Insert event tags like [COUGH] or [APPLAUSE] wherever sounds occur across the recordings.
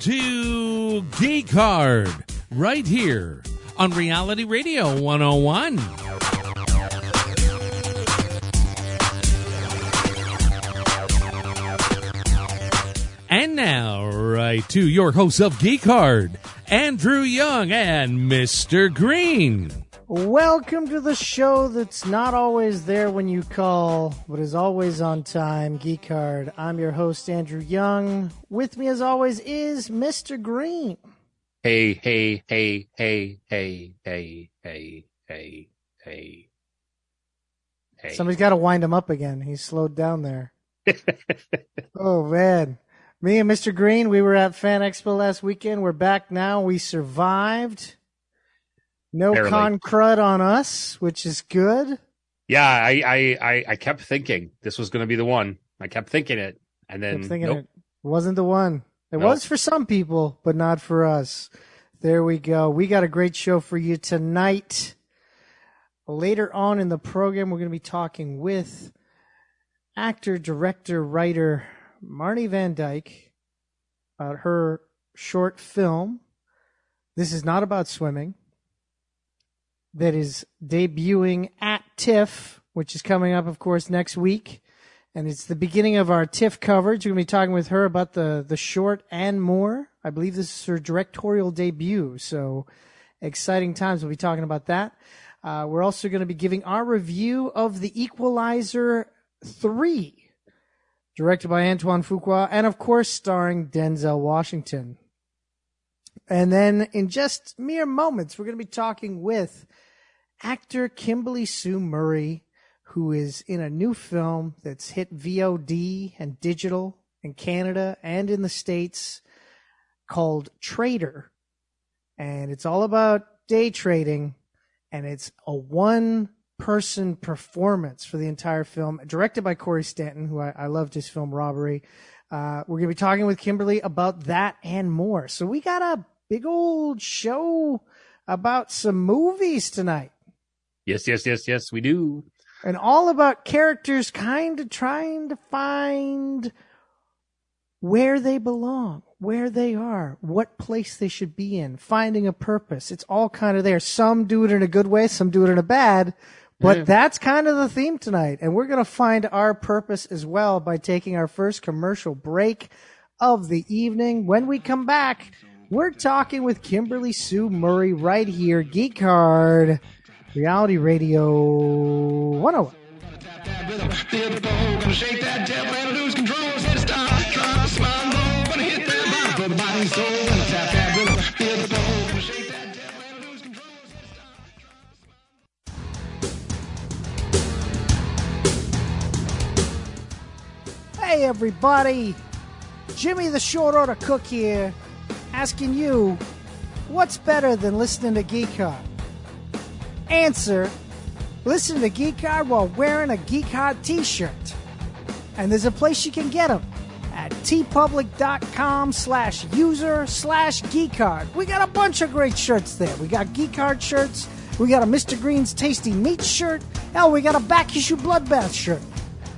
to Geek Hard right here on Reality Radio 101. And now, right to your hosts of Geek Hard, Andrew Young and Mr. Green. Welcome to the show that's not always there when you call, but is always on time, Geek Hard. I'm your host, Andrew Young. With me, as always, is Mr. Green. Hey, hey, hey, hey, hey, hey, hey, hey, hey, hey. Somebody's got to wind him up again. He's slowed down there. [LAUGHS] oh, man. Me and Mr. Green, we were at Fan Expo last weekend. We're back now. We survived. No Barely. con crud on us, which is good. Yeah, I, I, I, I kept thinking this was going to be the one. I kept thinking it, and then nope. it wasn't the one. It Nope. was for some people, but not for us. There we go. We got a great show for you tonight. Later on in the program, we're going to be talking with actor, director, writer Marni Van Dyk about her short film. This is not about swimming. That is debuting at TIFF, which is coming up, of course, next week and it's the beginning of our TIFF coverage. We're going to be talking with her about the the short and more. I believe this is her directorial debut, so exciting times. We'll be talking about that. Uh, we're also going to be giving our review of The Equalizer three, directed by Antoine Fuqua, and of course starring Denzel Washington. And then in just mere moments, we're going to be talking with actor Kimberly Sue Murray who is in a new film that's hit VOD and digital in Canada and in the States called Trader. And it's all about day trading and it's a one person performance for the entire film, directed by Corey Stanton, who I, I loved his film Robbery. Uh, we're going to be talking with Kimberly about that and more. So we got a big old show about some movies tonight Yes, yes, yes, yes, we do. and all about characters kind of trying to find where they belong, where they are, what place they should be in, finding a purpose. It's all kind of there. Some do it in a good way, some do it in a bad, but Yeah. that's kind of the theme tonight. And we're going to find our purpose as well by taking our first commercial break of the evening. When we come back, we're talking with Kimberly Sue Murray right here, Geek Hard, Reality Radio 101. Hey, everybody. Jimmy the Short Order Cook here, asking you what's better than listening to Geek Hard? Answer, listen to Geek Hard while wearing a Geek Hard t-shirt. And there's a place you can get them at teepublic.com slash user slash geekhard. We got a bunch of great shirts there. We got Geek Hard shirts. We got a Mr. Green's Tasty Meat shirt. Hell, we got a back issue Bloodbath shirt.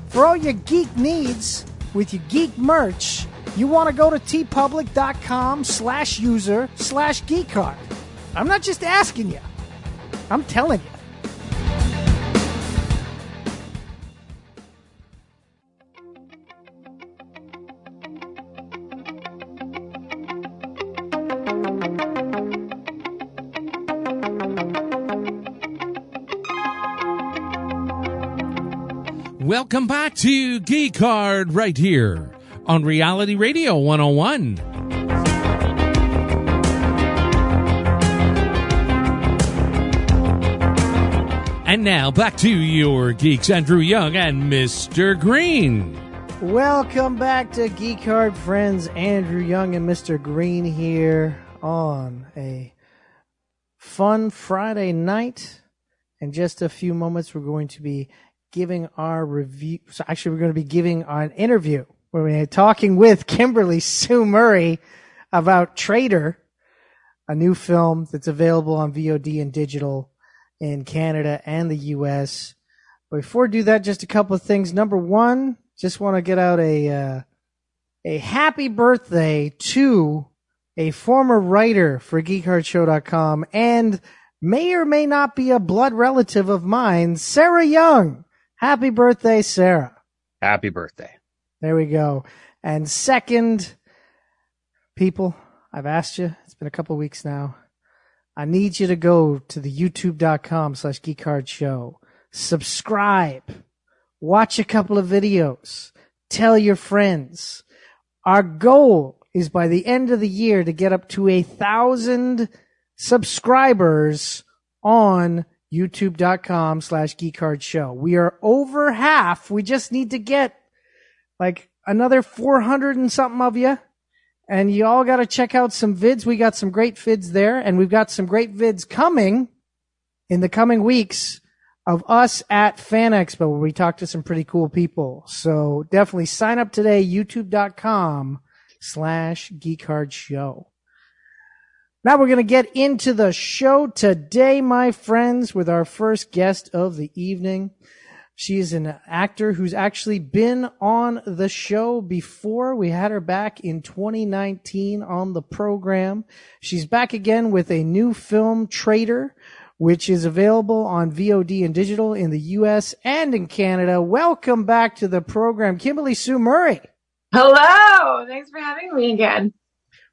For all your geek needs with your geek merch, you want to go to teepublic.com slash user slash geekhard. I'm not just asking you. I'm telling you. Welcome back to Geek Hard right here on Reality Radio 101. And now back to your geeks, Andrew Young and Mr. Green. Welcome back to Geek Hard friends. Andrew Young and Mr. Green here on a fun Friday night. In just a few moments, we're going to be giving our review. So actually, we're going to be giving an interview where we're talking with Kimberly Sue Murray about Trader, a new film that's available on VOD and digital in Canada and the US. But before I do that, just a couple of things. Number one, just want to get out a uh, a happy birthday to a former writer for geekhardshow.com and may or may not be a blood relative of mine, Sarah Young. Happy birthday, Sarah. Happy birthday. There we go. And second, people, I've asked you, it's been a couple weeks now. I need you to go to the youtube.com slash geekhardshow. Subscribe. Watch a couple of videos. Tell your friends. Our goal is by the end of the year to get up to a thousand subscribers on youtube.com slash geekhardshow. We are over half. We just need to get like another 400 and something of you. And you all got to check out some vids. We got some great vids there and we've got some great vids coming in the coming weeks of us at Fan Expo where we talk to some pretty cool people. So definitely sign up today, youtube.com slash geekhard show. Now we're going to get into the show today, my friends, with our first guest of the evening. She is an actor who's actually been on the show before. We had her back in 2019 on the program. She's back again with a new film, Trader, which is available on VOD and digital in the US and in Canada. Welcome back to the program, Kimberly Sue Murray. Hello. Thanks for having me again.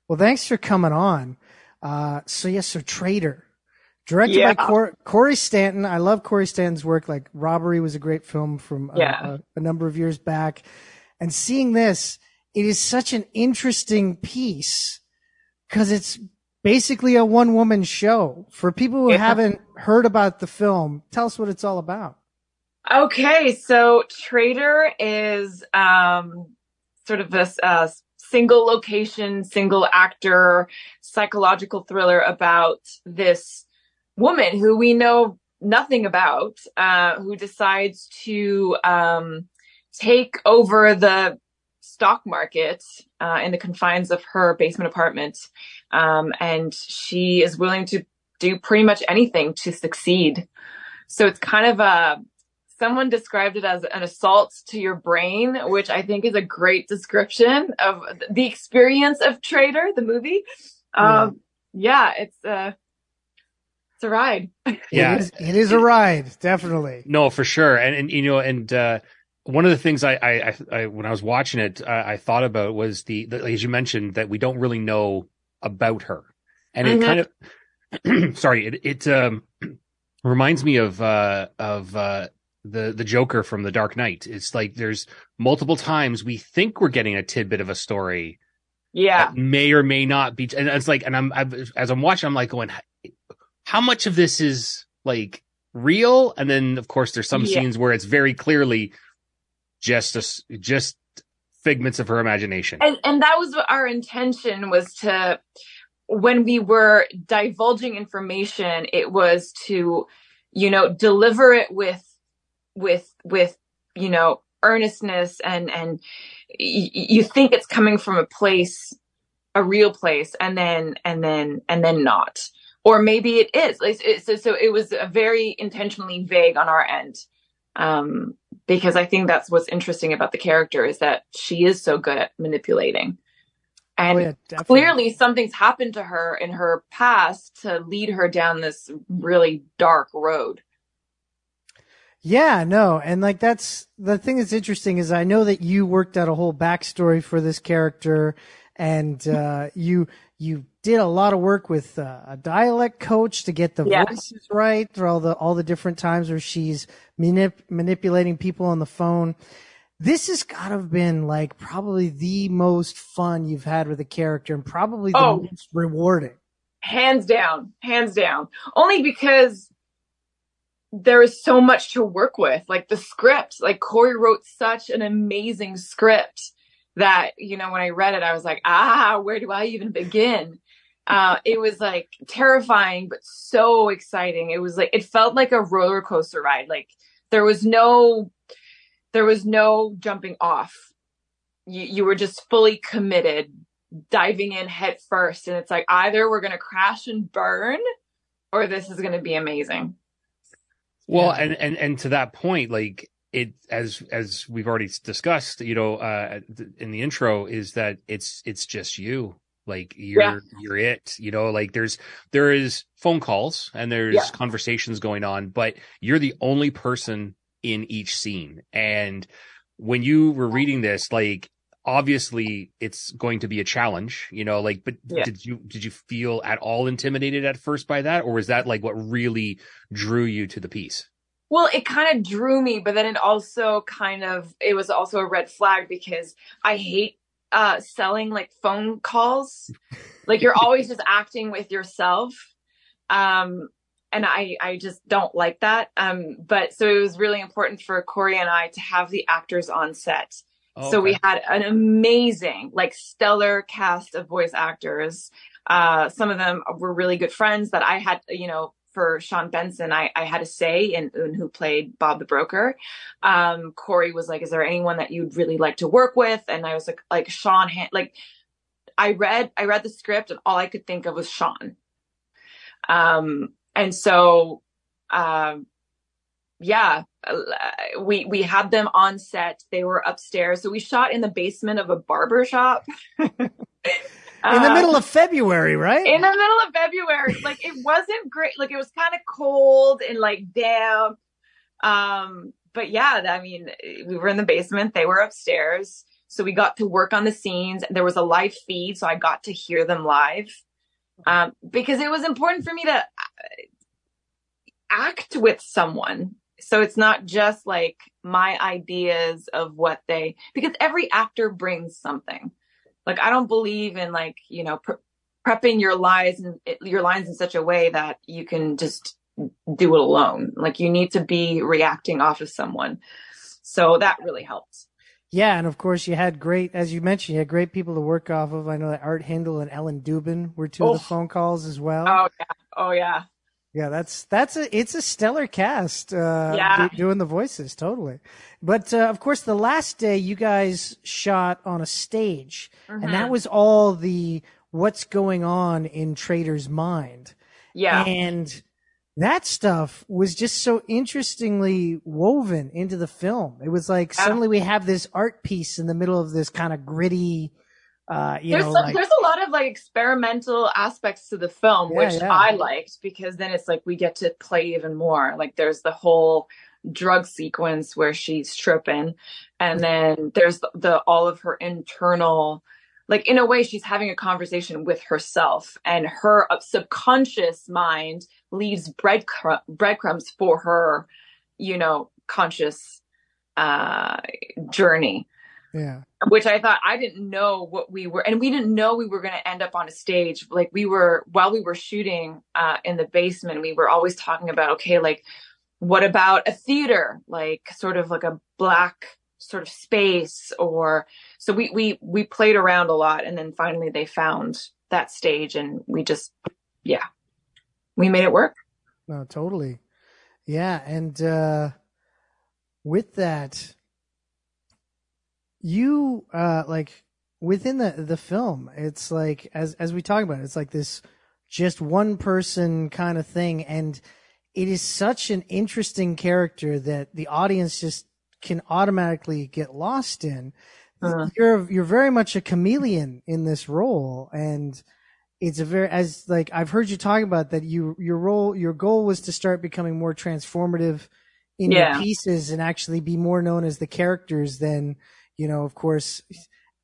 Well, thanks for coming on. Uh, so yes, so Trader, directed Yeah. by Cor- Corey Stanton. I love Corey Stanton's work. Like Robbery was a great film from uh, Yeah. a, a number of years back, and seeing this, it is such an interesting piece because it's basically a one woman show. For people who Yeah. haven't heard about the film, tell us what it's all about. Okay. So Trader is, um, sort of this, uh, single location, single actor psychological thriller about this woman who we know nothing about, uh, who decides to, um, take over the stock market, uh, in the confines of her basement apartment. Um, and she is willing to do pretty much anything to succeed. So it's kind of a, someone described it as an assault to your brain, which I think is a great description of the experience of Trader, the movie. Um, yeah, it's it's a ride. Yeah. it is, it is a ride, definitely. No, for sure. And, and you know, and, uh, one of the things I, I, I, I when I was watching it, uh, I thought about was the, the, as you mentioned, that we don't really know about her. And it Mhm. kind of, [CLEARS THROAT] sorry, it, it, um, [CLEARS THROAT] reminds me of, uh, of, uh, the, the Joker from The Dark Knight. It's like there's multiple times we think we're getting a tidbit of a story Yeah. may or may not be. And it's like, and I'm, i as I'm watching, I'm like going, how much of this is like real? And then of course there's some Yeah. scenes where it's very clearly just a just figments of her imagination. And, and that was what our intention was to, when we were divulging information, it was to, you know, deliver it with, with, with, you know, earnestness and, and y- you think it's coming from a place, a real place, and then, and then, and then not. Or maybe it is. Like, So, so it was a very intentionally vague on our end. Um, because I think that's what's interesting about the character is that she is so good at manipulating. And oh, yeah, clearly something's happened to her in her past to lead her down this really dark road. Yeah, no, and like that's the thing that's interesting is I know that you worked out a whole backstory for this character, and uh, you you did a lot of work with uh, a dialect coach to get the Yeah. voices right through all the all the different times where she's manip- manipulating people on the phone. This has got to have been like probably the most fun you've had with a character, and probably the Oh. most rewarding. Hands down, hands down. Only because there is so much to work with. Like the script, like Corey wrote such an amazing script that, you know, when I read it, I was like, ah, where do I even begin? Uh, it was like terrifying, but so exciting. It was like, it felt like a roller coaster ride. Like there was no, there was no jumping off. You, you were just fully committed, diving in head first. And it's like either we're going to crash and burn or this is going to be amazing. Well, Yeah. and, and, and to that point, like it as as we've already discussed, you know, uh, in the intro, is that it's it's just you. Like you're Yeah. you're it. You know, like there's there is phone calls and there's Yeah. conversations going on, but you're the only person in each scene. And when you were reading this, like obviously it's going to be a challenge, you know, like but Yeah. did you did you feel at all intimidated at first by that or was that like what really drew you to the piece? Well, it kind of drew me, but then it also kind of it was also a red flag because I hate uh selling like phone calls. like you're [LAUGHS] always just acting with yourself. Um and I I just don't like that. Um but so it was really important for Corey and I to have the actors on set. So we had an amazing, like stellar cast of voice actors. Uh, some of them were really good friends that I had, you know, for Sean Benson, I, I had a say in, in who played Bob the Broker. Um, Corey was like, is there anyone that you'd really like to work with? And I was like, like Sean, Han- like I read, I read the script and all I could think of was Sean. Um, and so, um, yeah, uh, we we had them on set. They were upstairs, so we shot in the basement of a barber shop. [LAUGHS] In the middle of February, right? In the middle of February. Like it wasn't great. Like it was kind of cold and like damp. Um, but yeah, I mean, we were in the basement. They were upstairs, so we got to work on the scenes. There was a live feed, so I got to hear them live. Um, because it was important for me to uh, act with someone. So it's not just like my ideas of what they, because every actor brings something. Like I don't believe in like, you know, pre- prepping your lines and your lines in such a way that you can just do it alone. Like you need to be reacting off of someone. So that really helped. Yeah, and of course you had great, as you mentioned, you had great people to work off of. I know that Art Hindle and Ellen Dubin were two of Oh. the phone calls as well. Oh yeah. Oh yeah. Yeah, that's that's a it's a stellar cast. Uh, Yeah. do- doing the voices totally. But uh, of course, the last day you guys shot on a stage, and that Mhm. was all the what's going on in Trader's mind, Yeah. and that stuff was just so interestingly woven into the film. It was like Yeah. suddenly we have this art piece in the middle of this kind of gritty, uh, you there's know, some, like there's a lot of like experimental aspects to the film, Yeah, which yeah. I liked because then it's like we get to play even more. Like there's the whole drug sequence where she's tripping, and then there's the, the all of her internal. Like in a way, she's having a conversation with herself, and her uh, subconscious mind leaves breadcrumb, breadcrumbs for her, you know, conscious uh journey yeah, which I thought I didn't know what we were, and we didn't know we were going to end up on a stage. Like we were while we were shooting uh, in the basement, we were always talking about, okay, like what about a theater, like sort of like a black sort of space, or so we we we played around a lot, and then finally they found that stage, and we just yeah, we made it work. No, totally. Yeah, and uh with that you uh like within the the film, it's like as as we talk about it, it's like this just one person kind of thing and it is such an interesting character that the audience just can automatically get lost in. Uh. You're you're very much a chameleon in this role and it's a very as like I've heard you talk about that you your role your goal was to start becoming more transformative in Yeah. your pieces and actually be more known as the characters than you know of course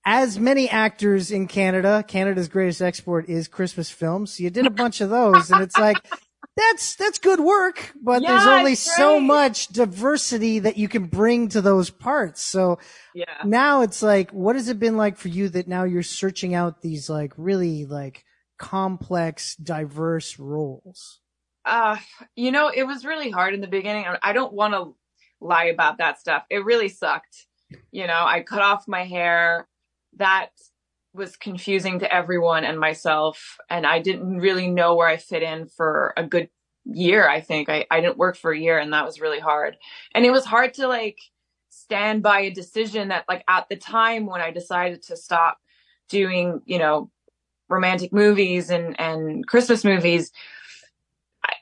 as many actors in Canada Canada's greatest export is Christmas films. So you did a bunch of those and it's like [LAUGHS] that's that's good work but there's only so much diversity that you can bring to those parts. So Yeah. now it's like what has it been like for you that now you're searching out these like really like complex diverse roles? Uh you know it was really hard in the beginning. I don't want to lie about that stuff. It really sucked you know i cut off my hair. That was confusing to everyone and myself and i didn't really know where i fit in for a good year i think. I, I didn't work for a year and that was really hard. And it was hard to like stand by a decision that like at the time when i decided to stop doing you know romantic movies and and christmas movies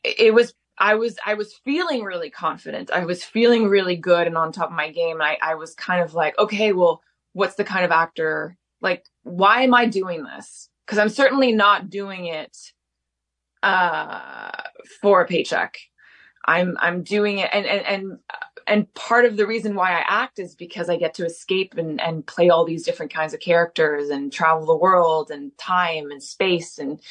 it was I was I was feeling really confident. I was feeling really good and on top of my game. I, I was kind of like, okay, well, what's the kind of actor like why am I doing this? Because I'm certainly not doing it uh for a paycheck. I'm I'm doing it and and and and part of the reason why I act is because I get to escape and and play all these different kinds of characters and travel the world and time and space and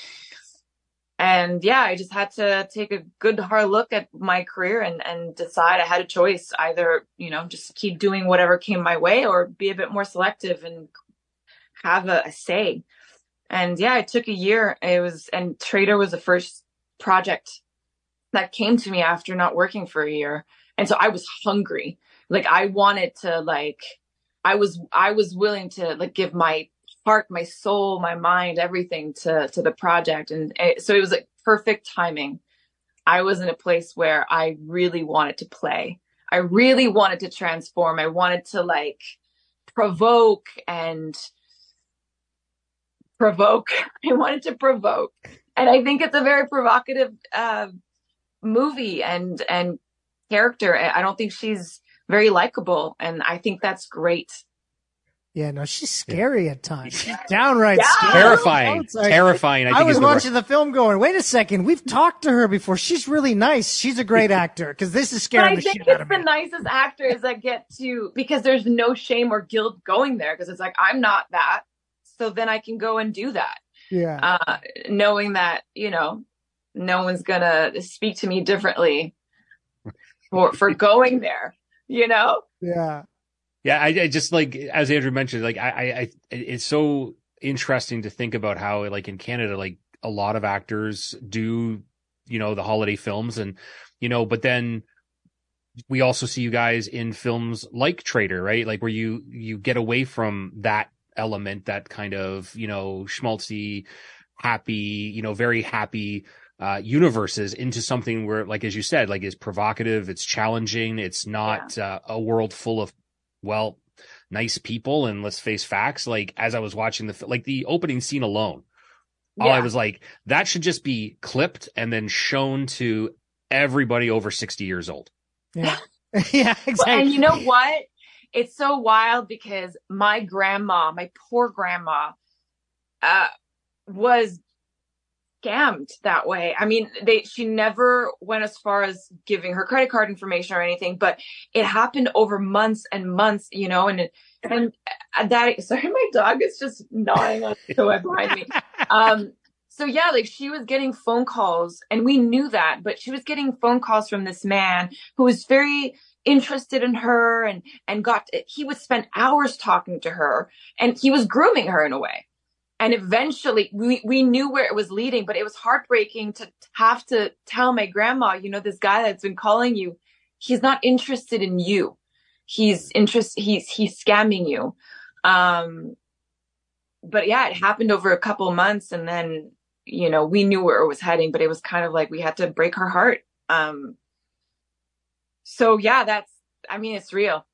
and yeah, I just had to take a good hard look at my career and, and decide I had a choice either, you know, just keep doing whatever came my way or be a bit more selective and have a, a say. And yeah, it took a year. It was, and Trader was the first project that came to me after not working for a year. And so I was hungry. Like I wanted to like, I was, I was willing to like give my heart, my soul, my mind, everything to to the project, and it, so it was like perfect timing. I was in a place where I really wanted to play. I really wanted to transform. I wanted to like provoke and provoke. [LAUGHS] I wanted to provoke, and I think it's a very provocative uh, movie and and character. I don't think she's very likable, and I think that's great. Yeah, no, she's scary at times. She's [LAUGHS] downright Yeah. scary. Terrifying, It's like- terrifying. I I, was is the watching the film going, wait a second, we've talked to her before. She's really nice. She's a great [LAUGHS] actor because this is scary. I the think shit it's the me. nicest actors that get to because there's no shame or guilt going there because it's like I'm not that, so then I can go and do that, Yeah. uh, knowing that you know no one's gonna speak to me differently for for [LAUGHS] going there. You know, yeah. Yeah, I, I just like as Andrew mentioned, like I, I, I, it's so interesting to think about how, like in Canada, like a lot of actors do, you know, the holiday films, and you know, but then we also see you guys in films like Trader, right? Like where you you get away from that element, that kind of you know schmaltzy, happy, you know, very happy uh, universes into something where, like as you said, like is provocative, it's challenging, it's not uh, a world full of well, nice people and let's face facts. Like as I was watching the, like the opening scene alone, all I was like, that should just be clipped and then shown to everybody over 60 years old. Yeah. [LAUGHS] [LAUGHS] yeah, exactly. and you know what? It's so wild because my grandma, my poor grandma, uh, was scammed that way. I mean, they, she never went as far as giving her credit card information or anything, but it happened over months and months, you know, and, it- and that, sorry, my dog is just gnawing on the toy behind me. [LAUGHS] Um, so yeah, like she was getting phone calls and we knew that, but she was getting phone calls from this man who was very interested in her and, and got, he would spend hours talking to her and he was grooming her in a way. And eventually we, we knew where it was leading, but it was heartbreaking to have to tell my grandma, you know, this guy that's been calling you, he's not interested in you. He's interest, he's, he's scamming you. Um, but yeah, it happened over a couple months and then, you know, we knew where it was heading, but it was kind of like we had to break her heart. Um, so yeah, that's, I mean, it's real.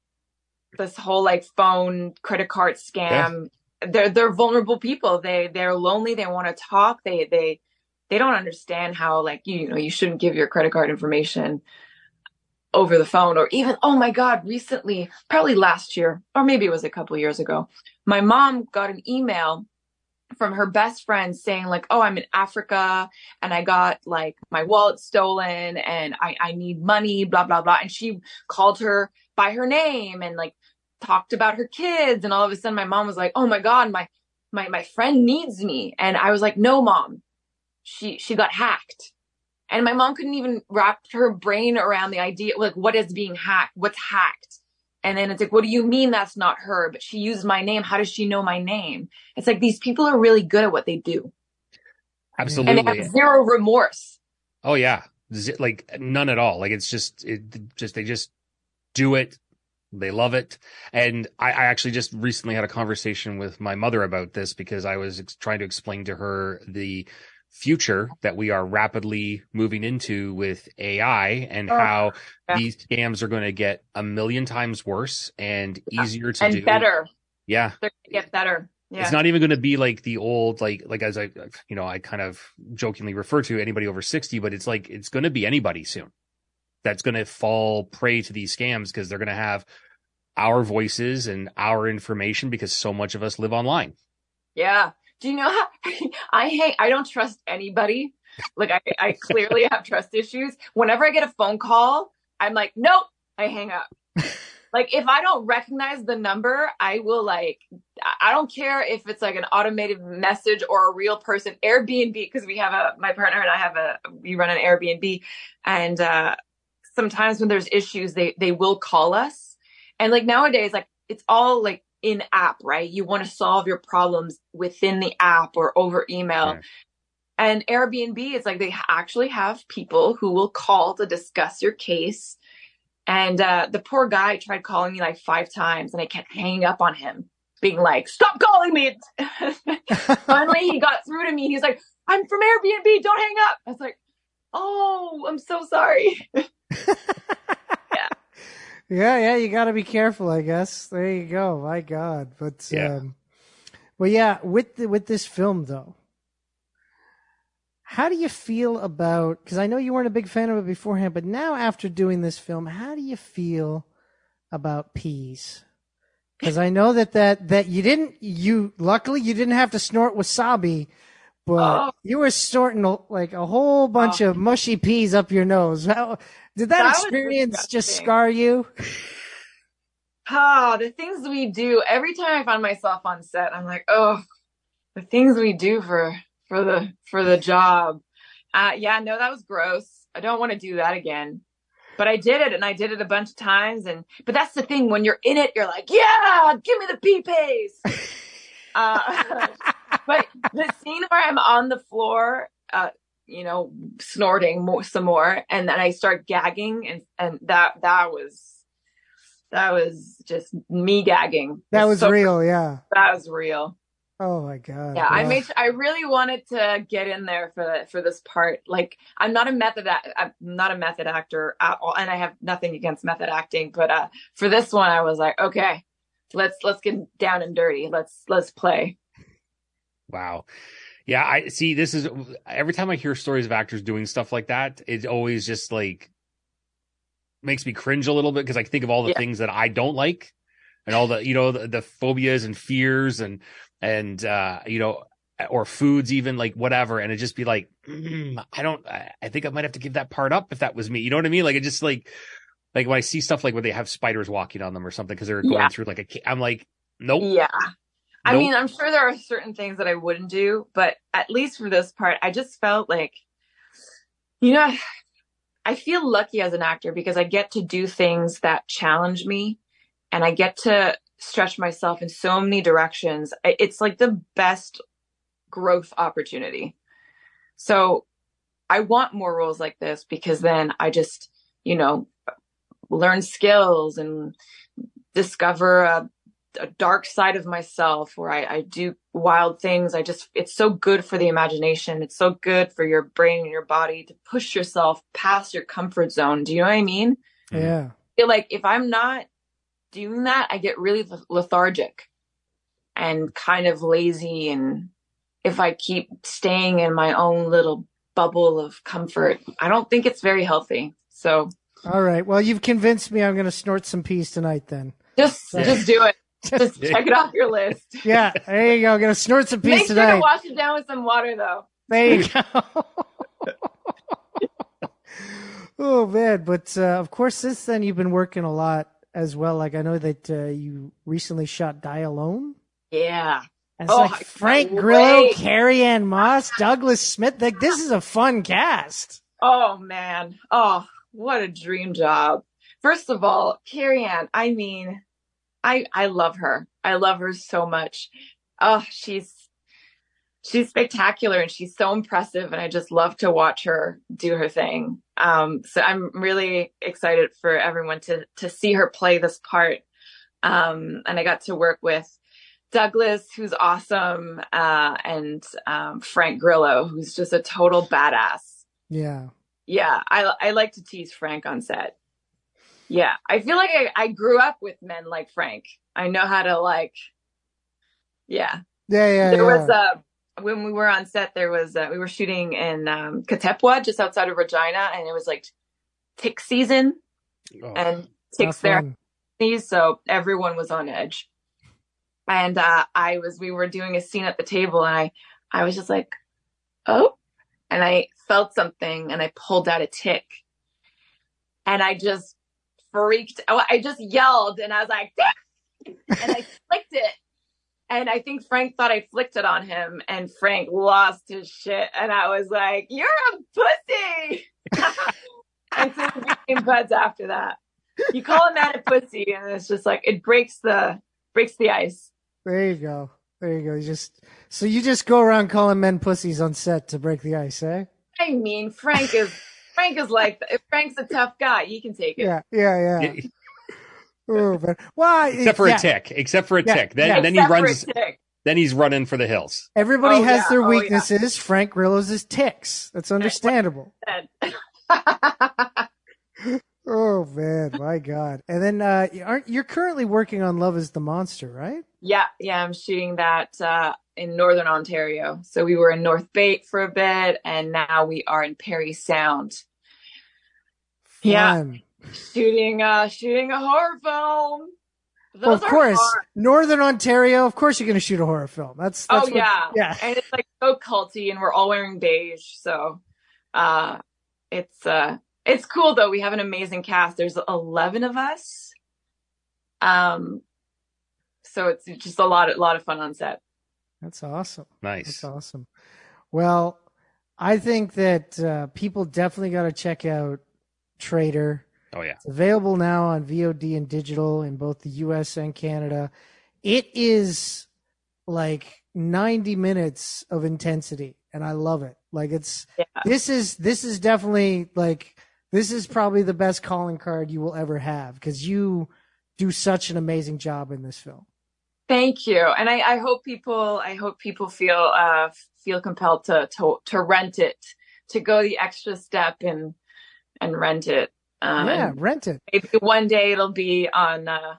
This whole like phone credit card scam. They're, they're vulnerable people. They, they're lonely. They want to talk. They, they, they don't understand how like, you, you know, you shouldn't give your credit card information over the phone or even, oh my God, recently, probably last year, or maybe it was a couple years ago. My mom got an email from her best friend saying like, oh, I'm in Africa and I got like my wallet stolen and I, I need money, blah, blah, blah. And she called her by her name and like talked about her kids. And all of a sudden my mom was like, oh my God, my, my, my friend needs me. And I was like, no, mom, she, she got hacked. And my mom couldn't even wrap her brain around the idea, like, what is being hacked? What's hacked? And then it's like, what do you mean that's not her? But she used my name. How does she know my name? It's like these people are really good at what they do absolutely and they have zero remorse. Oh yeah, Z- like none at all. Like it's just it just they just do it. They love it. And I, I actually just recently had a conversation with my mother about this because I was ex- trying to explain to her the future that we are rapidly moving into with AI and Oh, how yeah. these scams are going to get a million times worse and easier to and do. better. Yeah. They're going to get better. Yeah. It's not even going to be like the old, like, like as I, you know, I kind of jokingly refer to anybody over 60, but it's like, it's going to be anybody soon that's going to fall prey to these scams because they're going to have our voices and our information because so much of us live online. Yeah. Do you know how [LAUGHS] I hate, I don't trust anybody. Like I, I clearly have trust issues. Whenever I get a phone call, I'm like, nope, I hang up. [LAUGHS] like if I don't recognize the number, I will like, I don't care if it's like an automated message or a real person. Airbnb, because we have a, my partner and I have a, we run an Airbnb and, uh, sometimes when there's issues, they, they will call us. And like nowadays, like it's all like in app, right? You want to solve your problems within the app or over email. Right. And Airbnb is like they actually have people who will call to discuss your case. And uh, the poor guy tried calling me like five times and I kept hanging up on him, being like, stop calling me. [LAUGHS] Finally, he got through to me. He's like, I'm from Airbnb. Don't hang up. I was like, oh, I'm so sorry. [LAUGHS] Yeah, yeah, you got to be careful, I guess. There you go. My God, but Yeah. um, well, yeah. With the, with this film though, how do you feel about? Because I know you weren't a big fan of it beforehand, but now after doing this film, how do you feel about peas? Because I know that that that you didn't. You luckily you didn't have to snort wasabi, but Oh. you were snorting like a whole bunch of mushy peas up your nose. How did that, That experience just scar you? [SIGHS] Ah, the things we do. Every time I find myself on set, I'm like, oh, the things we do for for the for the job. Uh, yeah, no, that was gross. I don't want to do that again. But I did it, and I did it a bunch of times. And but that's the thing. When you're in it, you're like, yeah, give me the pee paste. [LAUGHS] uh, [LAUGHS] but the scene where I'm on the floor, uh, you know, snorting more, some more, and then I start gagging, and and that that was that was just me gagging. That was So- real, yeah. That was real. Oh my god. Yeah, I made. I really wanted to get in there for for this part. Like, I'm not a method. act- I'm not a method actor at all, and I have nothing against method acting. But uh, for this one, I was like, okay, let's let's get down and dirty. Let's let's play. Wow. Yeah, I see. This is every time I hear stories of actors doing stuff like that, it always just like makes me cringe a little bit because I think of all the Yeah. things that I don't like and all the, you know, the, the phobias and fears and, and, uh, you know, or foods, even like whatever. And it just be like, mm, I don't, I, think I might have to give that part up if that was me. You know what I mean? Like it just like, like when I see stuff like where they have spiders walking on them or something because they're going Yeah. through like a, I'm like, nope. Yeah. I Nope. mean, I'm sure there are certain things that I wouldn't do, but at least for this part, I just felt like, you know, I feel lucky as an actor because I get to do things that challenge me and I get to stretch myself in so many directions. It's like the best growth opportunity. So I want more roles like this because then I just, you know, learn skills and discover a a dark side of myself where I, I do wild things. I just, it's so good for the imagination. It's so good for your brain and your body to push yourself past your comfort zone. Do you know what I mean? Mm-hmm. Yeah. I feel like if I'm not doing that, I get really lethargic and kind of lazy. And if I keep staying in my own little bubble of comfort, I don't think it's very healthy. So All right. Well, you've convinced me. I'm going to snort some peas tonight. Then. just, Yeah. just do it. [LAUGHS] Just check it off your list. Yeah. There you go. to snort some peas Make sure tonight. to wash it down with some water though. There you [LAUGHS] go. oh man, but uh, of course, since then you've been working a lot as well. Like I know that uh, you recently shot Die Alone. Yeah. As Oh, like Frank Grillo, wait. Carrie Ann Moss, Douglas Smith. Like this is a fun cast. Oh man. Oh, what a dream job. First of all, Carrie Ann, I mean, I I love her. I love her so much. Oh, she's she's spectacular and she's so impressive and I just love to watch her do her thing. Um so I'm really excited for everyone to to see her play this part. Um and I got to work with Douglas, who's awesome, uh, and um, Frank Grillo, who's just a total badass. Yeah. Yeah, I I like to tease Frank on set. Yeah, I feel like I, I grew up with men like Frank. I know how to like, yeah, Yeah, yeah, there yeah. was a when we were on set there was uh, we were shooting in um Katepwa just outside of Regina and it was like tick season Oh, and ticks there so everyone was on edge. And uh, I was, we were doing a scene at the table, and I, I was just like, oh, and I felt something, and I pulled out a tick, and I just freaked. Oh, I just yelled, and I was like, and I [LAUGHS] flicked it. And I think Frank thought I flicked it on him, and Frank lost his shit, and I was like, "You're a pussy." [LAUGHS] and so we became buds after that you call a man a pussy and it's just like it breaks the breaks the ice There you go. There you go. You just so you just go around calling men pussies on set to break the ice, eh? i mean frank is frank is like frank's a tough guy He can take it Yeah, yeah, yeah. Yeah, Oh, man. Well, except for yeah, a tick. Except for a Yeah, tick. Then yeah. then he Except for a runs. Then he's running for the hills. Everybody Oh, has yeah. their Oh, yeah. weaknesses. Frank Grillo's is ticks. That's understandable. [LAUGHS] [LAUGHS] Oh man, my God! And then uh, aren't you're currently working on Love Is the Monster, right? yeah yeah i'm shooting that uh in northern ontario so we were in North Bay for a bit and now we are in Parry Sound Yeah. Fun. shooting uh shooting a horror film Those Well, of course, hard. Northern Ontario. Of course, you're going to shoot a horror film. That's, that's oh what- yeah yeah. and it's like so culty and we're all wearing beige so uh it's uh it's cool though we have an amazing cast there's 11 of us um so it's just a lot a lot of fun on set That's awesome. Nice. That's awesome. Well, I think that uh, people definitely got to check out Trader. Oh yeah. It's available now on VOD and digital in both the US and Canada. It is like 90 minutes of intensity and I love it. Like it's Yeah. this is this is definitely like this is probably the best calling card you will ever have cuz you do such an amazing job in this film. Thank you and i i hope people i hope people feel uh feel compelled to to to rent it to go the extra step and and rent it um yeah, rent it. maybe one day it'll be on uh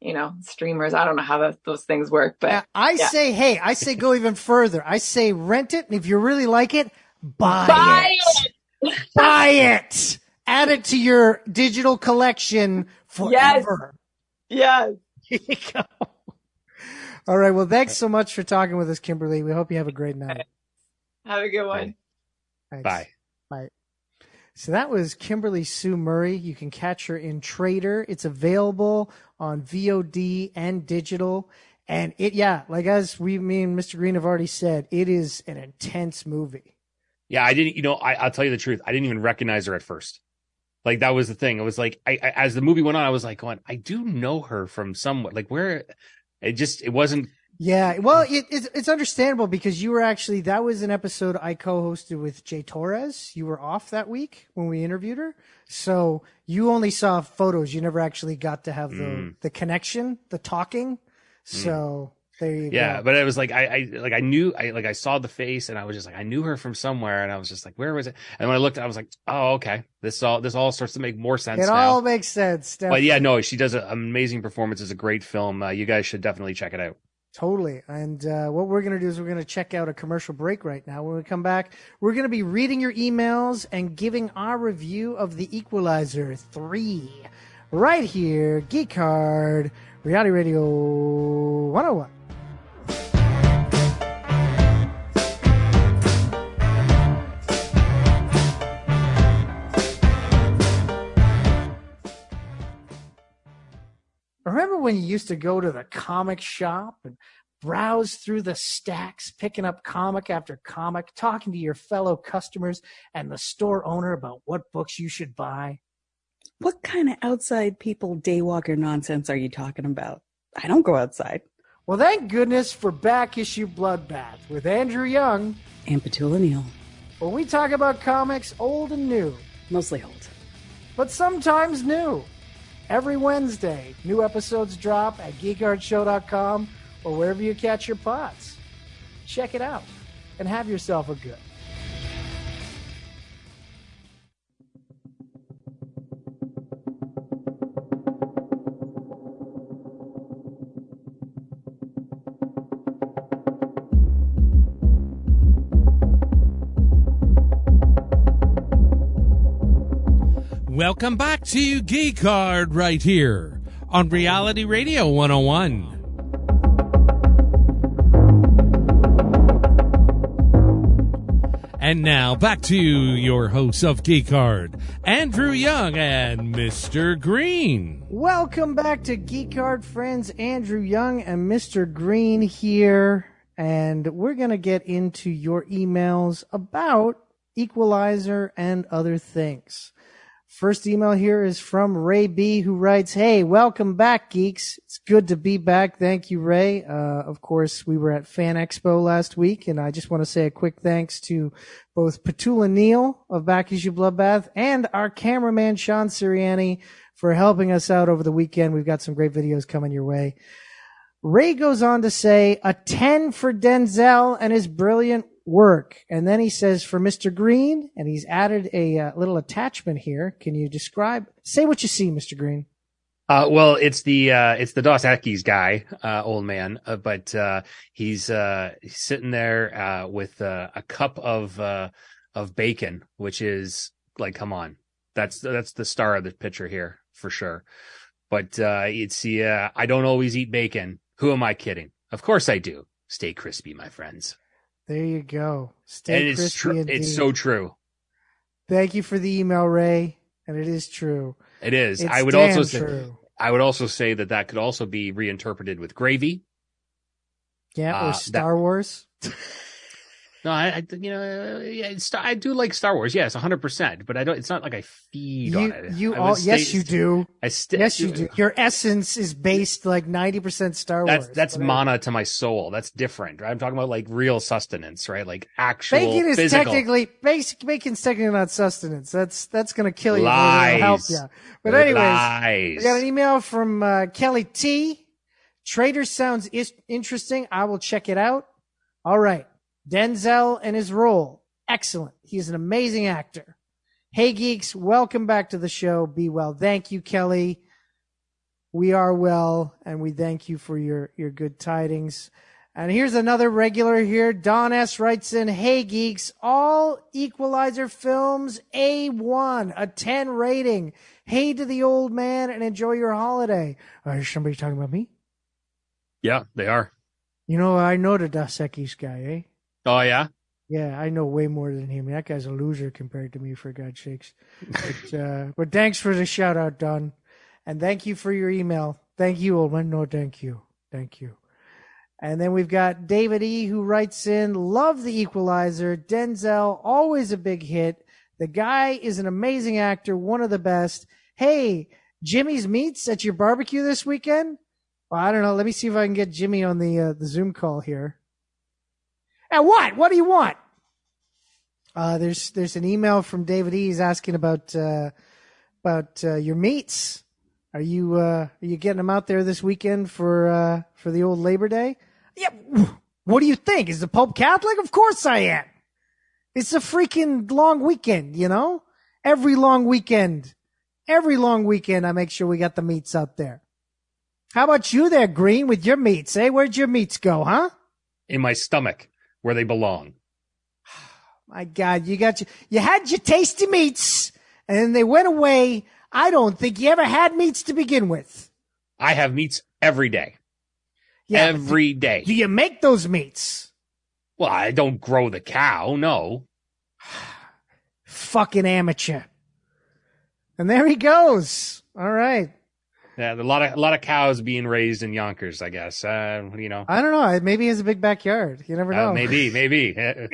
you know streamers i don't know how the, those things work but Yeah, I yeah. say, hey, I say go even further. I say rent it, and if you really like it, buy, Buy it. [LAUGHS] buy it. Add it to your digital collection forever. Yes. yes [LAUGHS] Here you go. All right. Well, thanks so much for talking with us, Kimberly. We hope you have a great night. have a good one Thanks. Bye. Bye. So that was Kimberly Sue Murray. You can catch her in Trader. It's available on VOD and digital. And it, yeah, like as we, me and Mr. Green have already said, it is an intense movie. Yeah, I didn't. You know, I, I'll tell you the truth. I didn't even recognize her at first. Like that was the thing. It was like, I, I as the movie went on, I was like, going, I do know her from somewhere. Like where? It just, it wasn't. Yeah, well, it, it's it's understandable because you were actually that was an episode I co-hosted with Jay Torres. You were off that week when we interviewed her, so you only saw photos. You never actually got to have the Mm. the connection, the talking. So there you Yeah, go. but it was like I, I like I knew I like I saw the face and I was just like I knew her from somewhere and I was just like where was it? And when I looked, I was like, oh okay, this all this all starts to make more sense it now. all makes sense. but yeah, no, she does an amazing performance. It's a great film. Uh, you guys should definitely check it out. Totally. And uh, what we're going to do is we're going to check out a commercial break right now. When we come back, we're going to be reading your emails and giving our review of The Equalizer 3 right here, Geek Hard, Reality Radio 101. When you used to go to the comic shop and browse through the stacks, picking up comic after comic, talking to your fellow customers and the store owner about what books you should buy? What kind of outside people daywalker nonsense are you talking about? I don't go outside. Well, thank goodness for Back Issue Bloodbath with Andrew Young, And Petula Neal. When we talk about comics old and new, Mostly old. but sometimes new. Every Wednesday, new episodes drop at geekhardshow.com or wherever you catch your pods. Check it out and have yourself a good. Welcome back to Geek Hard right here on Reality Radio 101. And now back to your hosts of Geek Hard, Andrew Young and Mr. Green. Welcome back to Geek Hard friends. Andrew Young and Mr. Green here. And we're going to get into your emails about Equalizer and other things. First email here is from Ray B, who writes, Hey, welcome back, geeks. It's good to be back. Thank you, Ray. Uh, of course, we were at Fan Expo last week, and I just want to say a quick thanks to both Petula Neal of Back Issue Bloodbath and our cameraman, Sean Siriani, for helping us out over the weekend. We've got some great videos coming your way. Ray goes on to say a 10 for Denzel and his brilliant work. And then he says for Mr. Green, and he's added a uh, little attachment here. Can you describe, say what you see, Mr. Green? Uh, well, it's the uh, it's the Dos Equis guy, uh, old man, uh, but uh, he's uh, he's sitting there with a cup of of bacon, which is like, come on, that's that's the star of the picture here for sure. But it's yeah, I don't always eat bacon. Who am I kidding? Of course I do. Stay crispy, my friends. There you go. Stay it's crispy indeed. It's so true. Thank you for the email, Ray. And it is true. It is. It's I would also say true. I would also say that that could also be reinterpreted with gravy. Yeah, Uh, or that- Star Wars. [LAUGHS] No, I, I you know, yeah, it's, I do like Star Wars. Yes, hundred percent. But I don't. It's not like I feed on You, it. you I all, yes, you do. I st- Yes, you do. Your essence is based like 90% Star That's Wars. that's but I- mana to my soul. That's different. Right? I'm talking about like real sustenance, right? Like actual Bacon is physical. technically basic. Bacon's technically not sustenance. That's that's gonna kill you. more help Lies. you. But anyways, Lies. we got an email from uh, Kelly T. Trader sounds is- interesting. I will check it out. All right, Denzel and his role, excellent. He's an amazing actor. Hey geeks, welcome back to the show. Be well. Thank you, Kelly. We are well, and we thank you for your your good tidings. And here's another regular here. Don S writes in, Hey geeks, all Equalizer films A1, a 10 rating. Hey to the old man and enjoy your holiday. Are is somebody talking about me? Yeah, they are. You know, I know the Dos Equis guy, eh? Oh yeah. Yeah, I know way more than him. That guy's a loser compared to me, for God's sakes. But, uh, [LAUGHS] but thanks for the shout out, Don. And thank you for your email. Thank you, old man. No, thank you. Thank you. And then we've got David E. who writes in, love the equalizer. Denzel, always a big hit. The guy is an amazing actor, one of the best. Hey, Jimmy's Meats at your barbecue this weekend? Well, I don't know. Let me see if I can get Jimmy on the uh, the Zoom call here. And what? What do you want? Uh, there's there's an email from David E. He's asking about uh, about uh, your meats. Are you uh, are you getting them out there this weekend for uh, for the old Labor Day? Yeah. What do you think? Is the Pope Catholic? Of course I am. It's a freaking long weekend, you know. Every long weekend, every long weekend, I make sure we got the meats out there. How about you there, Green, with your meats? Eh? Where'd your meats go, huh? In my stomach, where they belong. [SIGHS] My God, you got you, you had your tasty meats and then they went away. I don't think you ever had meats to begin with. I have meats every day. Yeah, every day. do you make those meats? Well, I don't grow the cow. No. [SIGHS] Fucking amateur. And there he goes. All right. Yeah, a lot of a lot of cows being raised in Yonkers. I guess. Uh, you know. I don't know. Maybe he has a big backyard. You never know. Uh, maybe, [LAUGHS] maybe. [LAUGHS]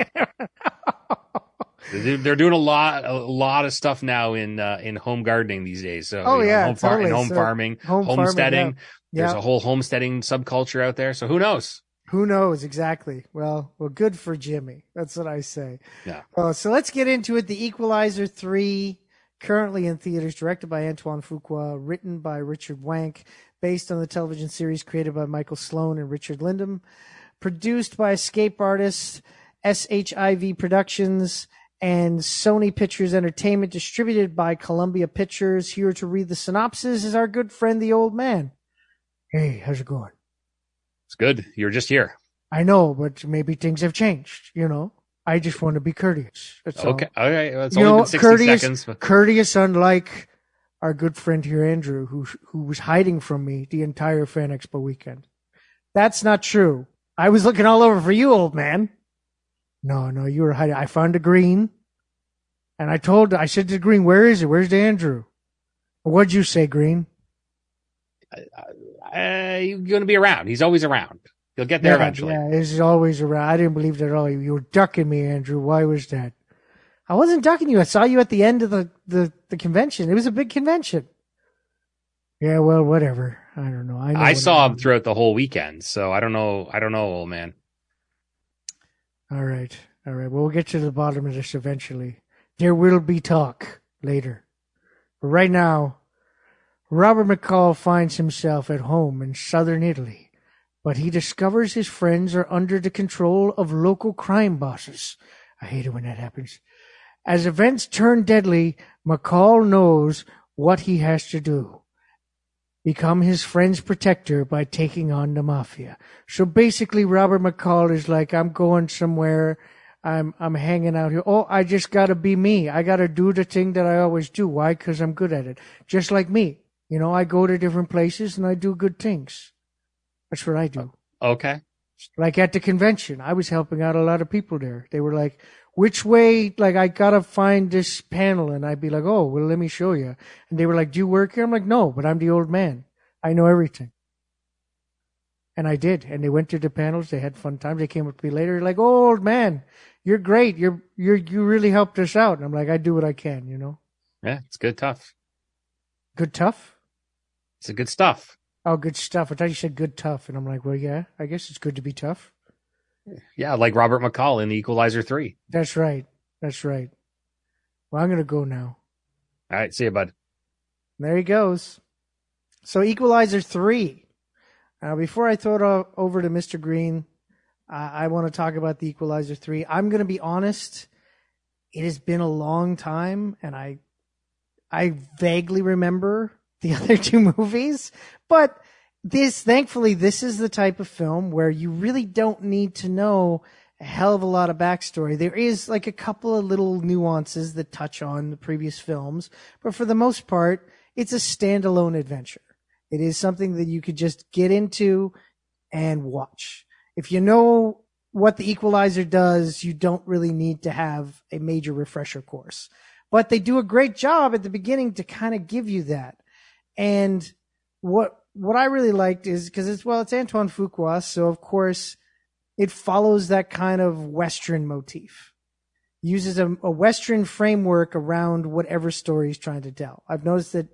They're doing a lot, a lot of stuff now in uh, in home gardening these days. So, Oh, you know, yeah, home, far- and home So, farming, home farming, homesteading. yeah. There's Yeah. a whole homesteading subculture out there. So who knows? Who knows exactly? Well, well, good for Jimmy. That's what I say. Yeah. Uh, so let's get into it. The Equalizer 3, currently in theaters, directed by Antoine Fuqua, written by Richard Wenk, based on the television series created by Michael Sloan and Richard Lindheim, produced by Escape Artists, SHIV Productions, and Sony Pictures Entertainment, distributed by Columbia Pictures. Here to read the synopsis is our good friend, the old man. Hey, how's it going? It's good. You're just here. I know, but maybe things have changed, you know? I just want to be courteous. That's all. Okay. Okay. Well, it's You only know, been 60 courteous, seconds. courteous, unlike our good friend here, Andrew, who who was hiding from me the entire Fan Expo weekend. That's not true. I was looking all over for you, old man. No, no, you were hiding. I found a green, and I told, I said to Green, "Where is it? Where's the Andrew?" What'd you say, Green? Uh, you're going to be around. He's always around. He'll get there yeah, eventually. Yeah, he's always around. I didn't believe that at all. You were ducking me, Andrew. Why was that? I wasn't ducking you. I saw you at the end of the, the, the convention. It was a big convention. Yeah, well, whatever. I don't know. I, know I saw him throughout the whole weekend, so I don't know. I don't know, old man. All right. All right. Well, we'll get to the bottom of this eventually. There will be talk later. But right now, Robert McCall finds himself at home in southern Italy, but he discovers his friends are under the control of local crime bosses. I hate it when that happens. As events turn deadly, McCall knows what he has to do. Become his friend's protector by taking on the mafia. So basically, Robert McCall is like, I'm going somewhere. I'm I'm hanging out here. Oh, I just gotta be me. I gotta do the thing that I always do. Why? Because I'm good at it. Just like me. You know, I go to different places and I do good things. That's what I do. Okay. Like at the convention, I was helping out a lot of people there. They were like, which way, like, I gotta find this panel. And I'd be like, oh, well, let me show you. And they were like, do you work here? I'm like, no, but I'm the old man. I know everything. And I did. And they went to the panels. They had fun times. They came up to me later, like, oh, old man, you're great. You're, you're, you really helped us out. And I'm like, I do what I can, you know? Yeah, it's good tough. Good tough? It's a good stuff. Oh, good stuff. I thought you said good tough. And I'm like, well, yeah, I guess it's good to be tough. Yeah, like Robert McCall in The Equalizer 3. That's right. That's right. Well, I'm going to go now. All right, see you, bud. There he goes. So Equalizer 3. Now, before I throw it over to Mr. Green, I, I want to talk about the Equalizer 3. I'm going to be honest. It has been a long time, and I, I vaguely remember the [LAUGHS] other two movies, but this, thankfully, this is the type of film where you really don't need to know a hell of a lot of backstory. There is like a couple of little nuances that touch on the previous films, but for the most part, it's a standalone adventure. It is something that you could just get into and watch. If you know what the equalizer does, you don't really need to have a major refresher course. But they do a great job at the beginning to kind of give you that. And what what I really liked is because it's well, it's Antoine Fuqua, so of course it follows that kind of Western motif. Uses a, a Western framework around whatever story he's trying to tell. I've noticed that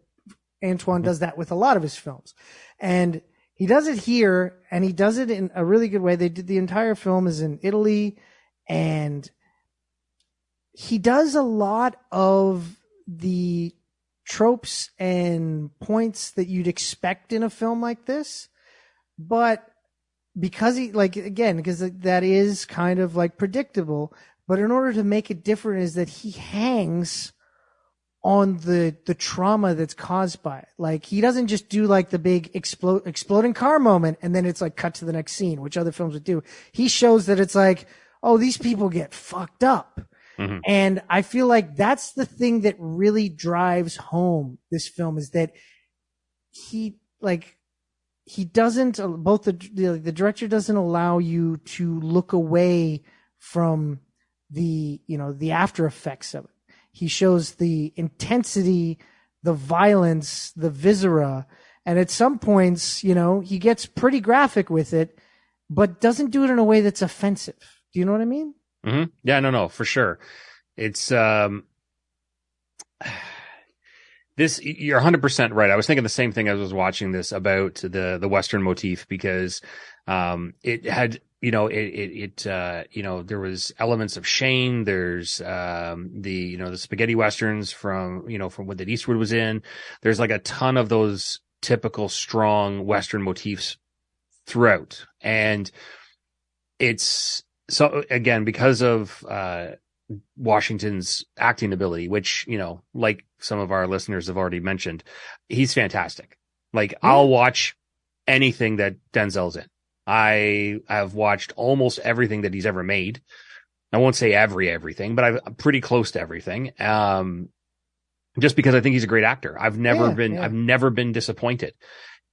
Antoine does that with a lot of his films. And he does it here and he does it in a really good way. They did the entire film is in Italy and he does a lot of the tropes and points that you'd expect in a film like this. But because he like again because that is kind of like predictable but in order to make it different is that he hangs on the the trauma that's caused by it like he doesn't just do like the big explode exploding car moment and then it's like cut to the next scene which other films would do he shows that it's like oh these people get fucked up Mhm. and i feel like that's the thing that really drives home this film is that he like he doesn't both the, the the director doesn't allow you to look away from the you know the after effects of it. He shows the intensity the violence the viscera and at some points you know he gets pretty graphic with it but doesn't do it in a way that's offensive. Do you know what i mean hmm Yeah, no, no, for sure. It's um, [SIGHS] this. You're 100 percent right. I was thinking the same thing as I was watching this about the the Western motif because um, it had you know it it, it uh, you know there was elements of Shane. There's um the you know the spaghetti westerns from you know from what that Eastwood was in. There's like a ton of those typical strong Western motifs throughout, and it's so again because of uh Washington's acting ability, which, you know, like some of our listeners have already mentioned, he's fantastic. Like I'll watch anything that Denzel's in. I have watched almost everything that he's ever made. I won't say every everything, but I'm pretty close to everything. Um, just because I think he's a great actor. I've never Yeah, been yeah. I've never been disappointed.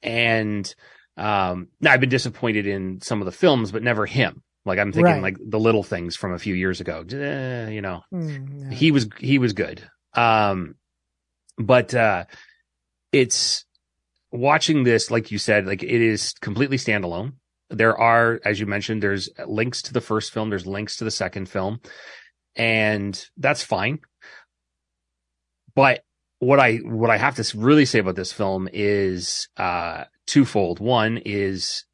And um now I've been disappointed in some of the films, but never him. Like I'm thinking Right. like the little things from a few years ago. Eh, you know, Mm, he was he was good. Um but uh it's watching this, like you said, like it is completely standalone. There are, as you mentioned, there's links to the first film, there's links to the second film, and that's fine. But what I what I have to really say about this film is uh twofold. One is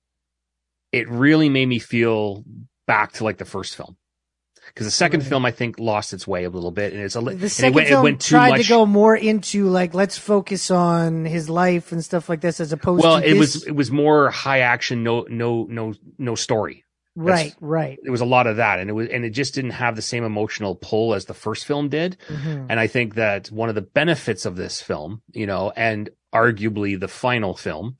it really made me feel back to like the first film. Because the second Right. film, I think, lost its way a little bit, and it's a li- and the it second went, it film went too tried much. to go more into like let's focus on his life and stuff like this as opposed well, to it this- was it was more high action, no no no no story. right, right. It was a lot of that, and it was and it just didn't have the same emotional pull as the first film did. Mhm. And I think that one of the benefits of this film, you know, and arguably the final film,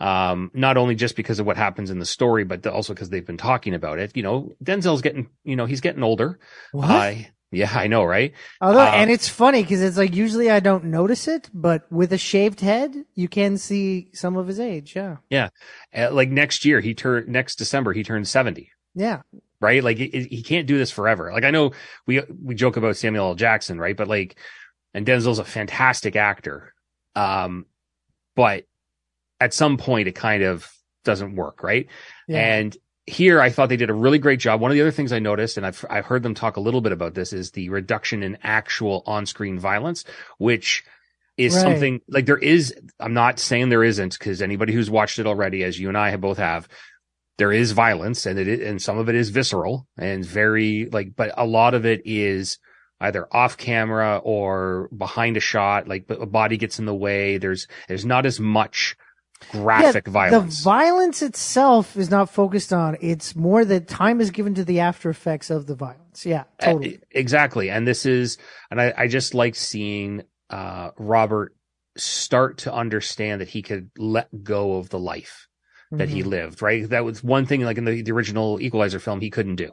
um, not only just because of what happens in the story, but also because they've been talking about it. You know, Denzel's getting, you know, he's getting older. What? I, yeah, I know, right? Although, uh, and it's funny because it's like usually I don't notice it, but with a shaved head, you can see some of his age. Yeah, Uh, like next year, he turned next December, he turned seventy. yeah, right? Like it- he can't do this forever. Like I know we we joke about Samuel L. Jackson, right? But like, and Denzel's a fantastic actor, um, but at some point it kind of doesn't work, right? yeah. And here I thought they did a really great job. One of the other things I noticed, and I've I've heard them talk a little bit about this, is the reduction in actual on-screen violence, which is Right. something like there is. I'm not saying there isn't, because anybody who's watched it already, as you and I have both have, there is violence, and it is, and some of it is visceral and very like, but a lot of it is either off camera or behind a shot. Like a body gets in the way. There's there's not as much graphic Yeah, violence. The violence itself is not focused on. It's more that time is given to the after effects of the violence. Yeah, totally. E- Exactly. And this is, and I, I just like seeing, uh, Robert start to understand that he could let go of the life that he Mhm. lived, right? That was one thing, like in the, the original Equalizer film, he couldn't do,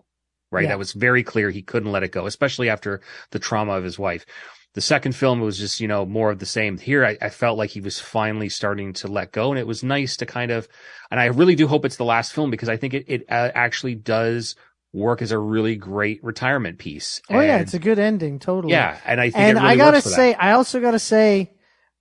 right? Yeah. That was very clear. He couldn't let it go, especially after the trauma of his wife. The second film was just, you know, more of the same. Here, I, I felt like he was finally starting to let go, and it was nice to kind of, and I really do hope it's the last film because I think it, it uh, actually does work as a really great retirement piece. Oh yeah, it's a good ending. Totally. yeah, and I think and it really I gotta for that. say, I also gotta say,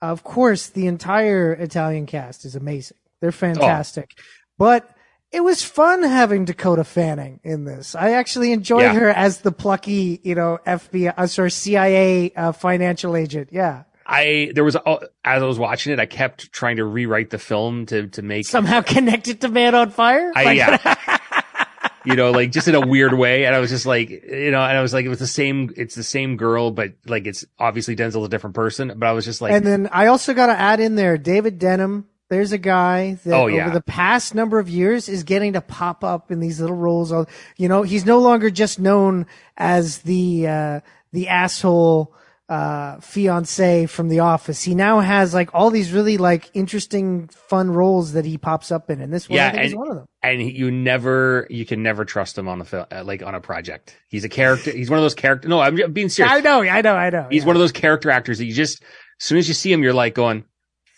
of course, the entire Italian cast is amazing. They're fantastic, Oh. but it was fun having Dakota Fanning in this. I actually enjoyed Yeah. her as the plucky, you know, FBI, uh, sorry, CIA uh, financial agent. Yeah, I there was oh, as I was watching it, I kept trying to rewrite the film to to make somehow connect it to Man on Fire. I, Like- yeah. [LAUGHS] you know, like just in a weird way. And I was just like, you know, and I was like, it was the same, it's the same girl, but like it's obviously Denzel's a different person. But I was just like, and then I also got to add in there David Denman. There's a guy that Oh, yeah. over the past number of years is getting to pop up in these little roles. You know, he's no longer just known as the uh, the asshole uh, fiance from The Office. He now has like all these really like interesting, fun roles that he pops up in, and this one Yeah, I think is one of them. and you never, you can never trust him on the film, uh, like on a project. He's a character. He's one of those character. No, I'm being serious. I know, I know, I know. He's yeah. one of those character actors that you just, as soon as you see him, you're like going,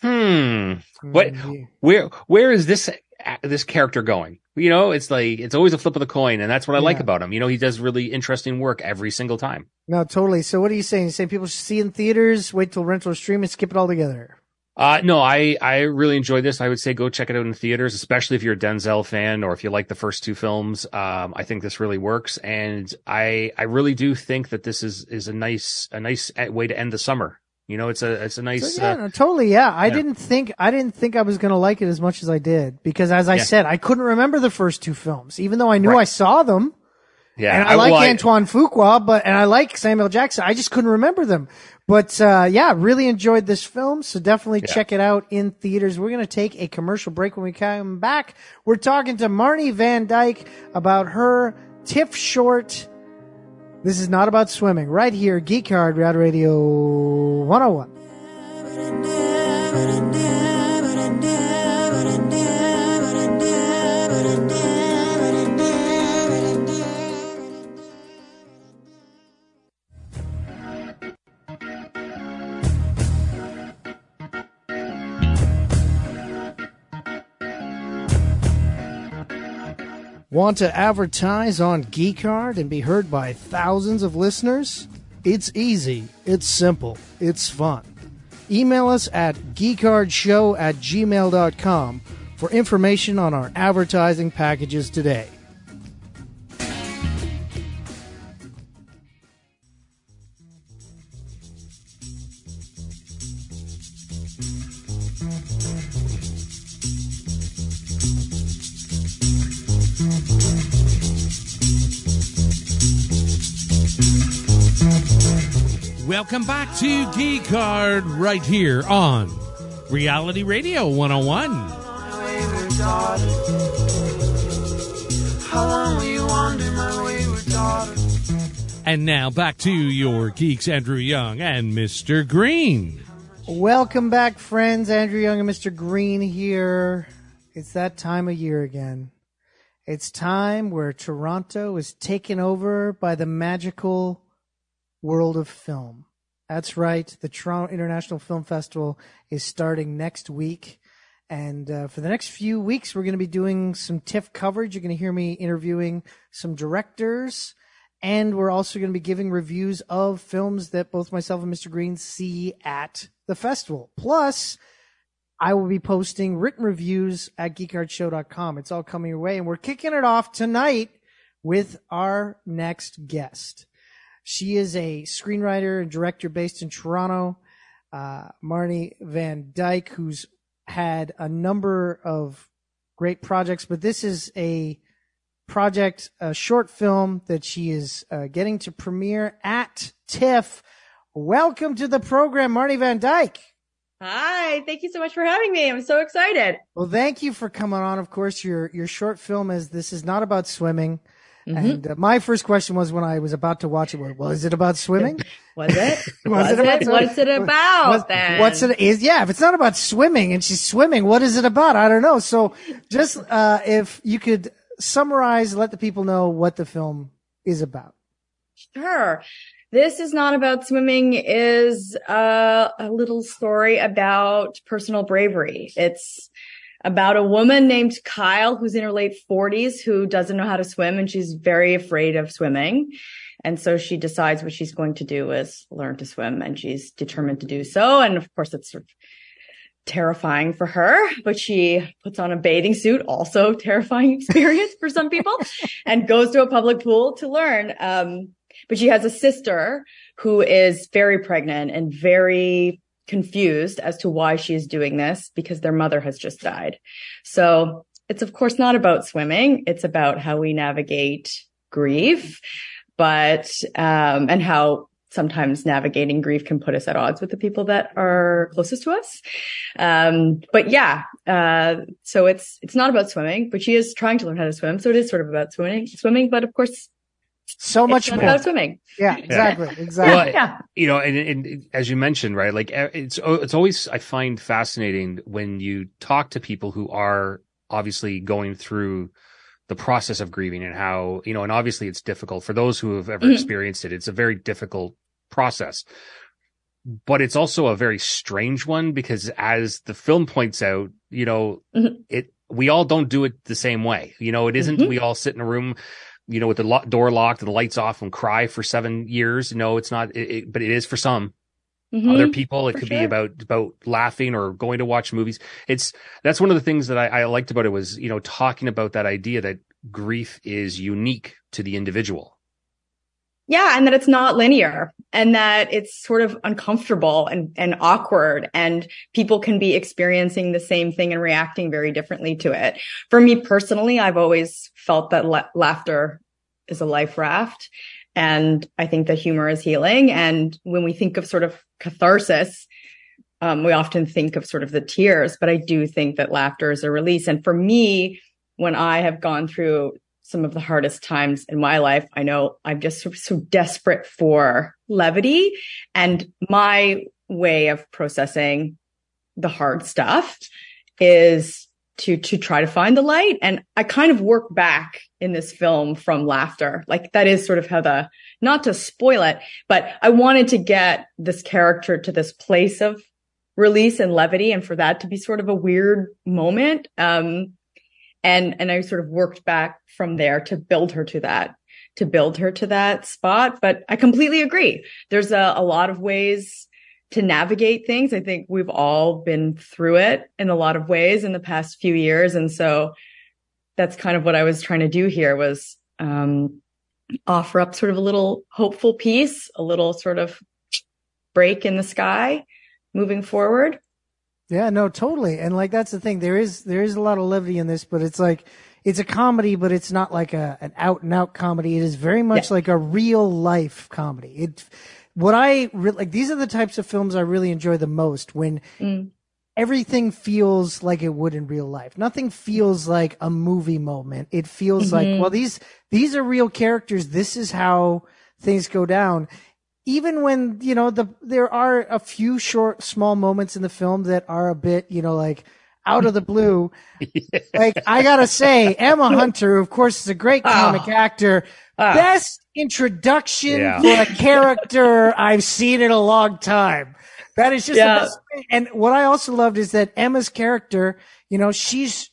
hmm, what, Mm, where, where is this, this character going? You know, it's like, it's always a flip of the coin. And that's what I like about him. You know, he does really interesting work every single time. No, totally. So what are you saying? You saying people should see in theaters, wait till rental or stream, and skip it all together? Uh, no, I, I really enjoyed this. I would say go check it out in theaters, especially if you're a Denzel fan or if you like the first two films. Um, I think this really works. And I, I really do think that this is, is a nice, a nice uh, way to end the summer. You know, it's a, it's a nice, So, yeah, uh, no, totally. Yeah, I yeah. didn't think I didn't think I was going to like it as much as I did because, as I Yeah. said, I couldn't remember the first two films, even though I knew Right. I saw them. yeah. and I, like well, Antoine Fuqua, but and I like Samuel Jackson. I just couldn't remember them. But uh, yeah, really enjoyed this film. So definitely Yeah. check it out in theaters. We're going to take a commercial break. When we come back, we're talking to Marni Van Dyk about her TIFF short. This is not about swimming. Right here, Geek Hard Rad Radio 101. Want to advertise on Geek Hard and be heard by thousands of listeners? It's easy, it's simple, it's fun. Email us at geekhardshow at gmail.com for information on our advertising packages today. Welcome back to Geek Hard right here on Reality Radio 101. wayward daughter? How long will you wander, my wayward daughter? And now back to your geeks, Andrew Young and Mr. Green. Welcome back, friends. Andrew Young and Mr. Green here. It's that time of year again. It's time where Toronto is taken over by the magical world of film. That's right. The Toronto International Film Festival is starting next week. And uh, for the next few weeks, we're going to be doing some TIFF coverage. You're going to hear me interviewing some directors. And we're also going to be giving reviews of films that both myself and Mr. Green see at the festival. Plus, I will be posting written reviews at geekhardshow.com. It's all coming your way. And we're kicking it off tonight with our next guest. She is a screenwriter and director based in Toronto, uh, Marni Van Dyk, who's had a number of great projects, but this is a project, a short film that she is uh, getting to premiere at TIFF. Welcome to the program, Marni Van Dyk. Hi, thank you so much for having me. I'm so excited. Well, thank you for coming on. Of course, your your short film is "This is not about swimming." And uh, my first question was when I was about to watch it, well, is it about swimming? [LAUGHS] Was it? [LAUGHS] Was Was, it about swimming? What's it about What's- then? What's it is? Yeah, if it's not about swimming and she's swimming, what is it about? I don't know. So just uh, if you could summarize, let the people know what the film is about. Sure. This is not about swimming is uh, a little story about personal bravery. It's about a woman named Kyle who's in her late 40s who doesn't know how to swim and she's very afraid of swimming. And so she decides what she's going to do is learn to swim and she's determined to do so. And of course, it's sort of terrifying for her, but she puts on a bathing suit, also [LAUGHS] terrifying experience for some people, [LAUGHS] and goes to a public pool to learn. Um, but she has a sister who is very pregnant and very confused as to why she is doing this because their mother has just died. So it's of course not about swimming. It's about how we navigate grief, but, um, and how sometimes navigating grief can put us at odds with the people that are closest to us. Um, but yeah, uh, so it's, it's not about swimming, but she is trying to learn how to swim. So it is sort of about swimming, swimming, but of course, So much it's not more. about swimming. Yeah, exactly, exactly. Well, Yeah. you know, and, and as you mentioned, right? Like it's it's always I find fascinating when you talk to people who are obviously going through the process of grieving and how you know, and obviously it's difficult for those who have ever Mhm. experienced it. It's a very difficult process, but it's also a very strange one because, as the film points out, you know, Mhm. it we all don't do it the same way. You know, it isn't Mhm. we all sit in a room you know, with the lo- door locked and the lights off and cry for seven years. No, it's not, it, it, but it is for some Mhm. other people. It for could be about, about laughing or going to watch movies. It's, that's one of the things that I, I liked about it was, you know, talking about that idea that grief is unique to the individual. Yeah, and that it's not linear and that it's sort of uncomfortable and, and awkward and people can be experiencing the same thing and reacting very differently to it. For me personally, I've always felt that la- laughter is a life raft and I think that humor is healing. And when we think of sort of catharsis, um, we often think of sort of the tears, but I do think that laughter is a release. And for me, when I have gone through some of the hardest times in my life. I know I'm just so, so desperate for levity and my way of processing the hard stuff is to, to try to find the light. And I kind of work back in this film from laughter. Like that is sort of how the, not to spoil it, but I wanted to get this character to this place of release and levity and for that to be sort of a weird moment. Um, And, and I sort of worked back from there to build her to that, to build her to that spot. But I completely agree. There's a, a lot of ways to navigate things. I think we've all been through it in a lot of ways in the past few years. And so that's kind of what I was trying to do here was, um, offer up sort of a little hopeful piece, a little sort of break in the sky moving forward. Yeah, no, totally. And like that's the thing. There is there is a lot of levity in this, but it's like it's a comedy, but it's not like a an out and out comedy. It is very much Yeah. like a real life comedy. It what I re- like these are the types of films I really enjoy the most when Mm. everything feels like it would in real life. Nothing feels like a movie moment. It feels Mhm. like well these these are real characters. This is how things go down even when you know the there are a few short small moments in the film that are a bit you know like out of the blue [LAUGHS] like i gotta say emma hunter who of course is a great comic actor Ah. best introduction Yeah. for a character i've seen in a long time that is just Yeah. the best and what i also loved is that emma's character you know she's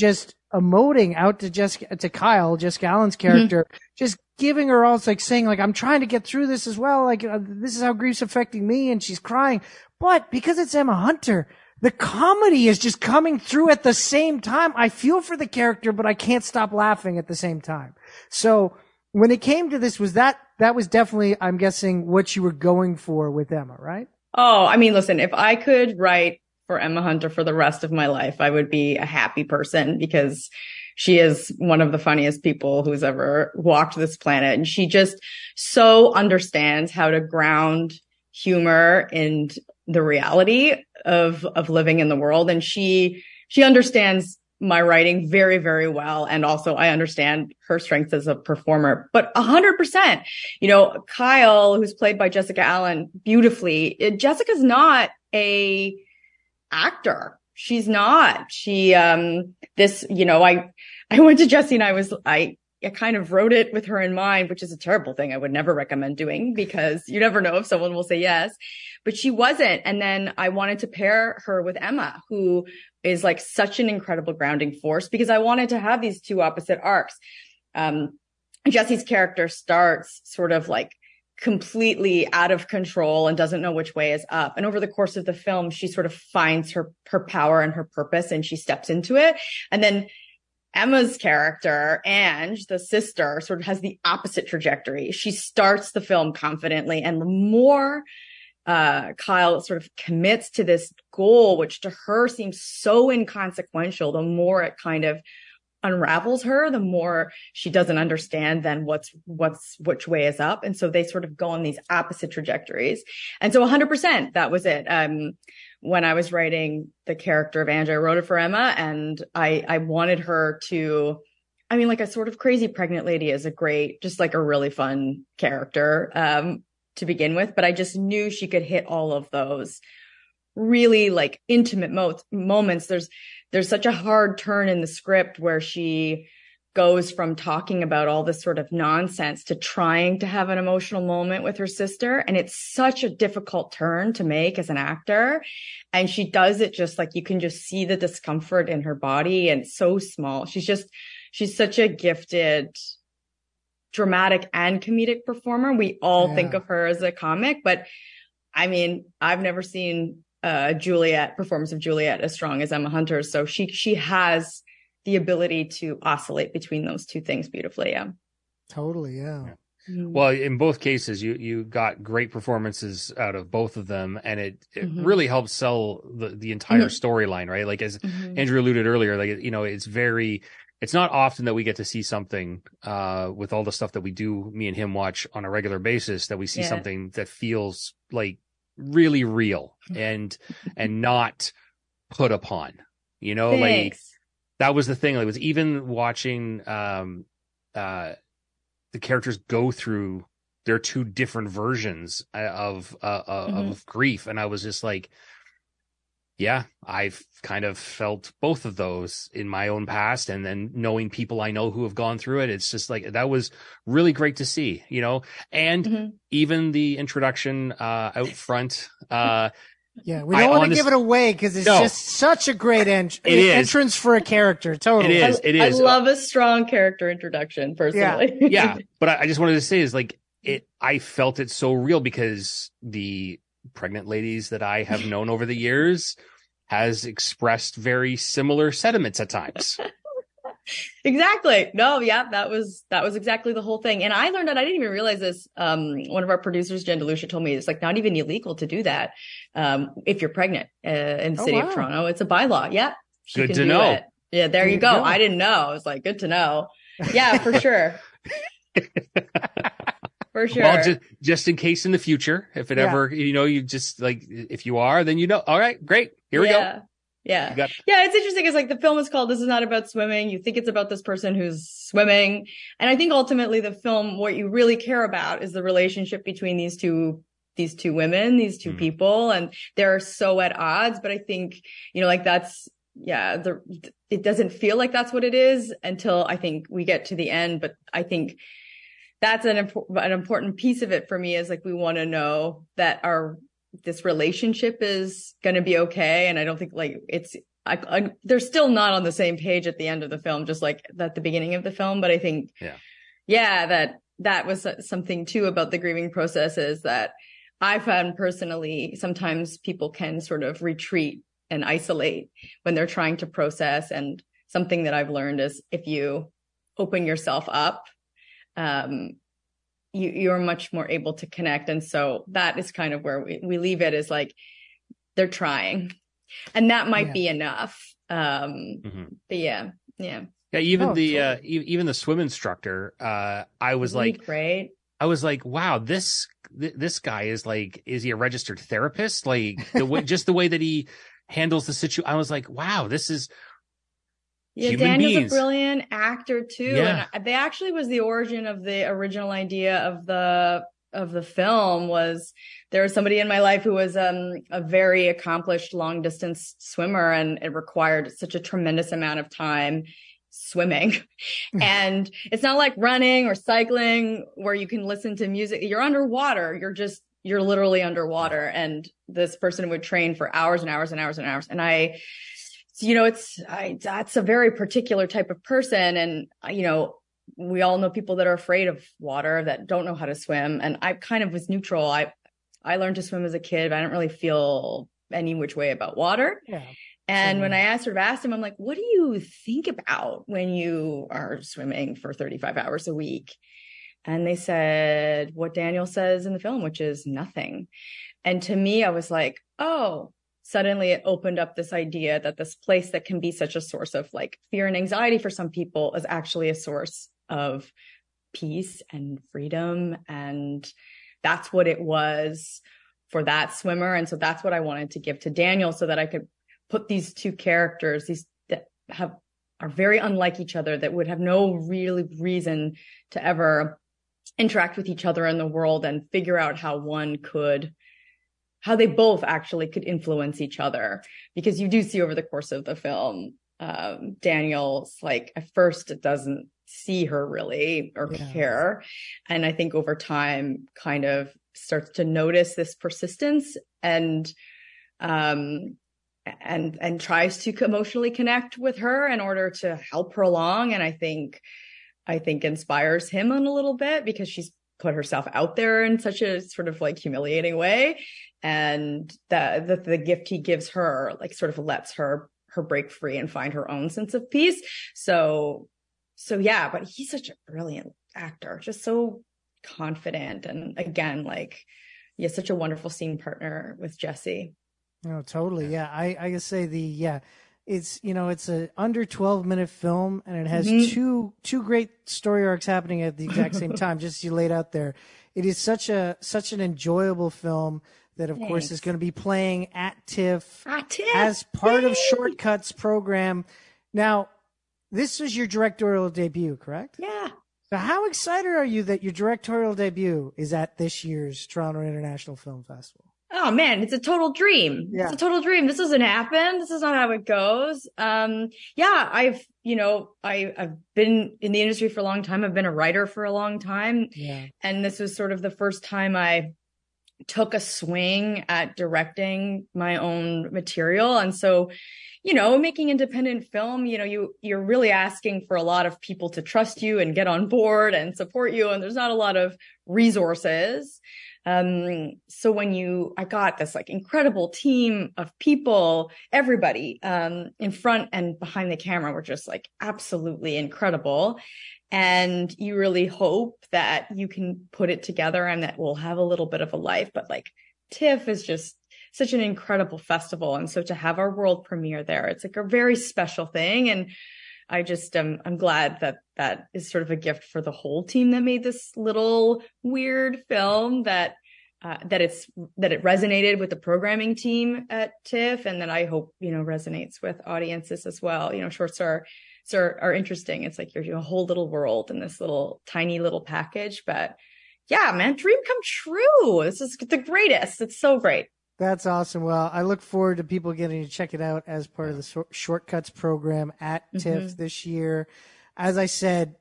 just emoting out to Jessica to Kyle, Jessica Allen's character, just giving her all like saying like I'm trying to get through this as well. Like uh, this is how grief's affecting me, and she's crying. But because it's Emma Hunter, the comedy is just coming through at the same time. I feel for the character, but I can't stop laughing at the same time. So when it came to this, was that that was definitely I'm guessing what you were going for with Emma, right? Oh, I mean, listen, if I could write for Emma Hunter for the rest of my life, I would be a happy person because she is one of the funniest people who's ever walked this planet. And she just so understands how to ground humor in the reality of, of living in the world. And she, she understands my writing very, very well. And also I understand her strengths as a performer, but a hundred percent, you know, Kyle, who's played by Jessica Allen beautifully, Jessica's not a actor. She's not. She, um, this, you know, I, I went to Jesse and I was, I, I kind of wrote it with her in mind, which is a terrible thing. I would never recommend doing because you never know if someone will say yes, but she wasn't. And then I wanted to pair her with Emma, who is like such an incredible grounding force because I wanted to have these two opposite arcs. Um, Jesse's character starts sort of like completely out of control and doesn't know which way is up. And over the course of the film, she sort of finds her, her power and her purpose and she steps into it. And then Emma's character, Ange, the sister, sort of has the opposite trajectory. She starts the film confidently and the more uh, Kyle sort of commits to this goal, which to her seems so inconsequential, the more it kind of unravels her, the more she doesn't understand then what's, what's, which way is up. And so they sort of go on these opposite trajectories. And so 100%, that was it. Um, when I was writing the character of Angie, I wrote it for Emma and I, I wanted her to, I mean, like a sort of crazy pregnant lady is a great, just like a really fun character, um, to begin with, but I just knew she could hit all of those really like intimate mo- moments. There's, there's such a hard turn in the script where she goes from talking about all this sort of nonsense to trying to have an emotional moment with her sister. And it's such a difficult turn to make as an actor. And she does it just like you can just see the discomfort in her body and so small. She's just, she's such a gifted, dramatic and comedic performer. We all Yeah. think of her as a comic, but I mean, I've never seen uh Juliet performance of Juliet as strong as Emma Hunter. So she she has the ability to oscillate between those two things beautifully. Yeah. Totally, yeah. Well, in both cases, you you got great performances out of both of them, and it, it Mhm. really helps sell the the entire Mhm. storyline, right? Like as Mhm. Andrew alluded earlier, like you know, it's very, it's not often that we get to see something uh with all the stuff that we do, me and him watch on a regular basis, that we see Yeah. something that feels like really real [LAUGHS] and and not put upon. You know, like that was the thing. Like, it was even watching um uh the characters go through their two different versions uh, of uh, uh, Mhm. of grief, and I was just like, yeah, I've kind of felt both of those in my own past, and then knowing people I know who have gone through it, it's just like that was really great to see, you know, and Mhm. even the introduction uh out front uh Yeah, we don't want to give it away because it's No. just such a great ent- It is. entrance for a character. Totally. It is. I, I love a strong character introduction, personally. yeah, but I, I just wanted to say is like it. I felt it so real because the pregnant ladies that I have known over the years has expressed very similar sentiments at times. [LAUGHS] exactly. No, yeah, that was that was exactly the whole thing. And I learned that I didn't even realize this. Um, one of our producers, Jen DeLucia, told me it's like not even illegal to do that um, if you're pregnant uh, in the Oh, city wow. of Toronto. It's a bylaw. Yeah, Good to know. it. Yeah, there, There you you go. go. I didn't know. I was like, good to know. Yeah, for [LAUGHS] sure. [LAUGHS] for sure. Well, just just in case in the future, if it Yeah. ever, you know, you just like if you are, then you know. All right, great. Here we go. yeah. Yeah. Got Yeah, it's interesting. It's like the film is called This is Not About Swimming. You think it's about this person who's swimming. And I think ultimately the film, what you really care about is the relationship between these two, these two women, these two Mhm. people. And they're so at odds. But I think, you know, like that's, yeah, the, it doesn't feel like that's what it is until I think we get to the end. But I think that's an, an important piece of it for me is like, we want to know that our this relationship is going to be okay. And I don't think like it's, I, I, they're still not on the same page at the end of the film, just like at the beginning of the film. But I think, Yeah. yeah, that that was something too about the grieving process is that I found personally sometimes people can sort of retreat and isolate when they're trying to process. And something that I've learned is if you open yourself up, um, you, you're much more able to connect. And so that is kind of where we, we leave it is like, they're trying and that might Yeah. be enough. Um, Mhm. but yeah, yeah. Yeah, even Oh, the uh, totally. e- even the swim instructor, uh, I was Isn't like, great. I was like, wow, this th- this guy is like, is he a registered therapist? Like the way, just the way that he handles the situation. I was like, wow, this is Yeah, human Daniel's beings. a brilliant actor too. Yeah. And they actually was the origin of the original idea of the of the film was there was somebody in my life who was um a very accomplished long distance swimmer and it required such a tremendous amount of time swimming. and it's not like running or cycling where you can listen to music. You're underwater. You're just you're literally underwater and this person would train for hours and hours and hours and hours and I you know, it's, I, that's a very particular type of person. And, uh, you know, we all know people that are afraid of water that don't know how to swim. And I kind of was neutral. I, I learned to swim as a kid, but I didn't really feel any which way about water. Yeah. And when I asked, sort of asked him, I'm like, what do you think about when you are swimming for 35 hours a week? And they said what Daniel says in the film, which is nothing. And to me, I was like, oh, suddenly it opened up this idea that this place that can be such a source of like fear and anxiety for some people is actually a source of peace and freedom. And that's what it was for that swimmer. And so that's what I wanted to give to Daniel so that I could put these two characters, these that have are very unlike each other, that would have no really reason to ever interact with each other in the world and figure out how one could how they both actually could influence each other. Because you do see over the course of the film um daniel's like at first it doesn't see her really or Yeah. care. And i think over time kind of starts to notice this persistence and um and and tries to emotionally connect with her in order to help her along. And i think i think inspires him in a little bit because she's put herself out there in such a sort of like humiliating way. And that the, the gift he gives her like sort of lets her her break free and find her own sense of peace. So so yeah but he's such a brilliant actor just so confident. And again like yeah such a wonderful scene partner with jesse. No, totally. Yeah, I I just say the yeah, it's you know it's a under twelve minute film and it has Mhm. two two great story arcs happening at the exact same [LAUGHS] time. Just as you laid out there, it is such a such an enjoyable film that of course is going to be playing at TIFF ah, Tiff, as part of! Shortcuts program. Now, this is your directorial debut, correct? yeah So how excited are you that your directorial debut is at this year's Toronto International Film Festival? Oh man, it's a total dream. Yeah. It's a total dream. This doesn't happen. This is not how it goes. Um, yeah, I've, you know, I, I've been in the industry for a long time. I've been a writer for a long time. Yeah. And this was sort of the first time I took a swing at directing my own material. And so, you know, making independent film, you know, you, you're really asking for a lot of people to trust you and get on board and support you. And there's not a lot of resources. Um, so when you, I got this like incredible team of people, everybody, um, in front and behind the camera were just like absolutely incredible. And you really hope that you can put it together and that we'll have a little bit of a life. But like TIFF is just such an incredible festival. And so to have our world premiere there, it's like a very special thing. And I just um I'm glad that that is sort of a gift for the whole team that made this little weird film that uh, that it's that it resonated with the programming team at TIFF and that I hope you know resonates with audiences as well. You know, shorts are are, are interesting. It's like you're, you're a whole little world in this little tiny little package, but yeah, man, dream come true. This is the greatest. It's so great. That's awesome. Well, I look forward to people getting to check it out as part of the short- shortcuts program at mm-hmm. TIFF this year. As I said,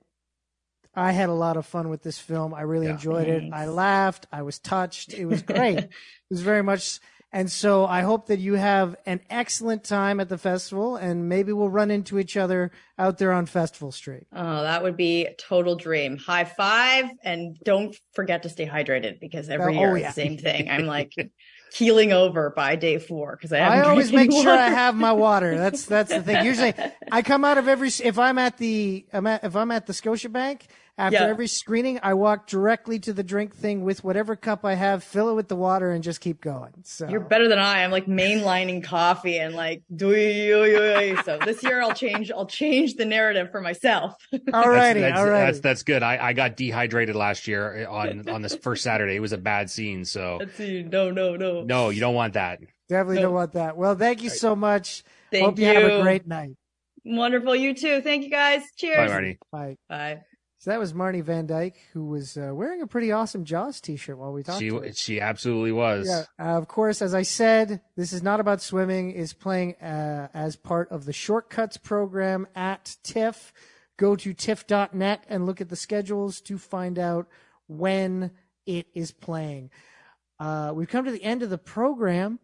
I had a lot of fun with this film. I really Yeah. enjoyed it. I laughed. I was touched. It was great. [LAUGHS] it was very much. And so I hope that you have an excellent time at the festival and maybe we'll run into each other out there on Festival Street. Oh, that would be a total dream. High five and don't forget to stay hydrated because every Oh, year oh, yeah. the same thing. I'm like [LAUGHS] keeling over by day four because I I always make any sure I have my water. [LAUGHS] That's that's the thing. Usually, I come out of every if I'm at the I'm at, if I'm at the Scotiabank after Yeah. every screening, I walk directly to the drink thing with whatever cup I have, fill it with the water, and just keep going. So You're better than I. I'm like mainlining coffee and like do so this year I'll change I'll change the narrative for myself. [LAUGHS] alrighty, that's, that's, that's that's good. I, I got dehydrated last year eh, on on this first Saturday. It was a bad scene. So Let's. No, no, no. no, you don't want that. Definitely No. don't want that. Well, thank you so much. Thank Hope you, have a great night. Wonderful. You too. Thank you guys. Cheers. Bye, Marni. Bye. Bye. So that was Marni Van Dyk, who was uh, wearing a pretty awesome Jaws T-shirt while we talked. She to her. she absolutely was. Yeah, uh, of course. As I said, this is not about swimming. Is playing uh, as part of the shortcuts program at TIFF. Go to tiff.net and look at the schedules to find out when it is playing. Uh, we've come to the end of the program.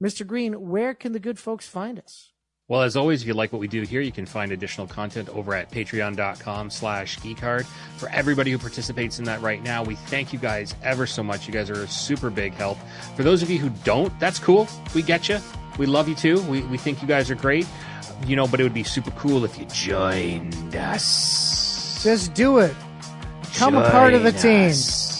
Mr. Green, where can the good folks find us? Well, as always, if you like what we do here, you can find additional content over at patreon.com slash geekhard. For everybody who participates in that right now, we thank you guys ever so much. You guys are a super big help. For those of you who don't, that's cool. We get you. We love you too. We, we think you guys are great. You know, but it would be super cool if you joined us. Just do it. Become a part of the Join team.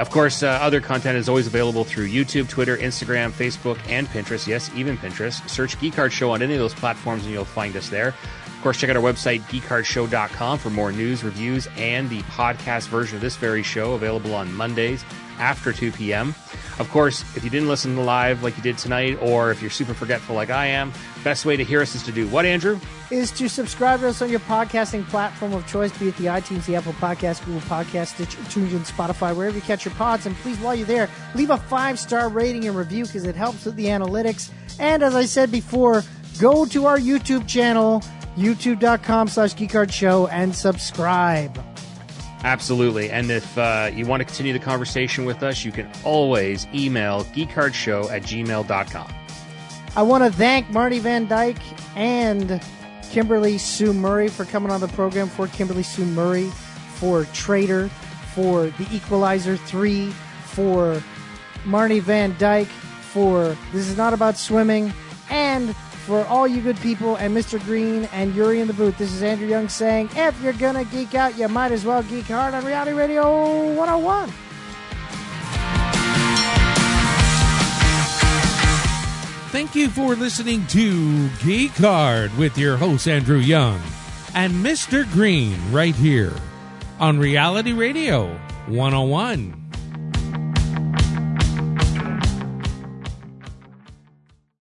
Of course, uh, other content is always available through YouTube, Twitter, Instagram, Facebook, and Pinterest. Yes, even Pinterest. Search Geek Hard Show on any of those platforms and you'll find us there. Of course, check out our website, geekhardshow.com, for more news, reviews, and the podcast version of this very show available on Mondays after 2 p.m. Of course, if you didn't listen live like you did tonight, or if you're super forgetful like I am, best way to hear us is to do what, Andrew? is to subscribe to us on your podcasting platform of choice, be it the iTunes, the Apple Podcast, Google Podcast, Stitcher, TuneIn, Spotify, wherever you catch your pods. And please, while you're there, leave a five star rating and review because it helps with the analytics. And as I said before, go to our YouTube channel, youtube.com slash geekhard show, and subscribe. Absolutely. And if uh, you want to continue the conversation with us, you can always email geekhardshow at gmail.com. I want to thank Marni Van Dyk and Kimberly Sue Murray for coming on the program, for Kimberly Sue Murray, for Trader, for The Equalizer 3, for Marni Van Dyk, for This Is Not About Swimming, and for all you good people and Mr. Green and Yuri in the booth. This is Andrew Young saying, if you're going to geek out, you might as well geek hard on Reality Radio 101. Thank you for listening to Geek Hard with your host Andrew Young and Mr. Green right here on Reality Radio 101.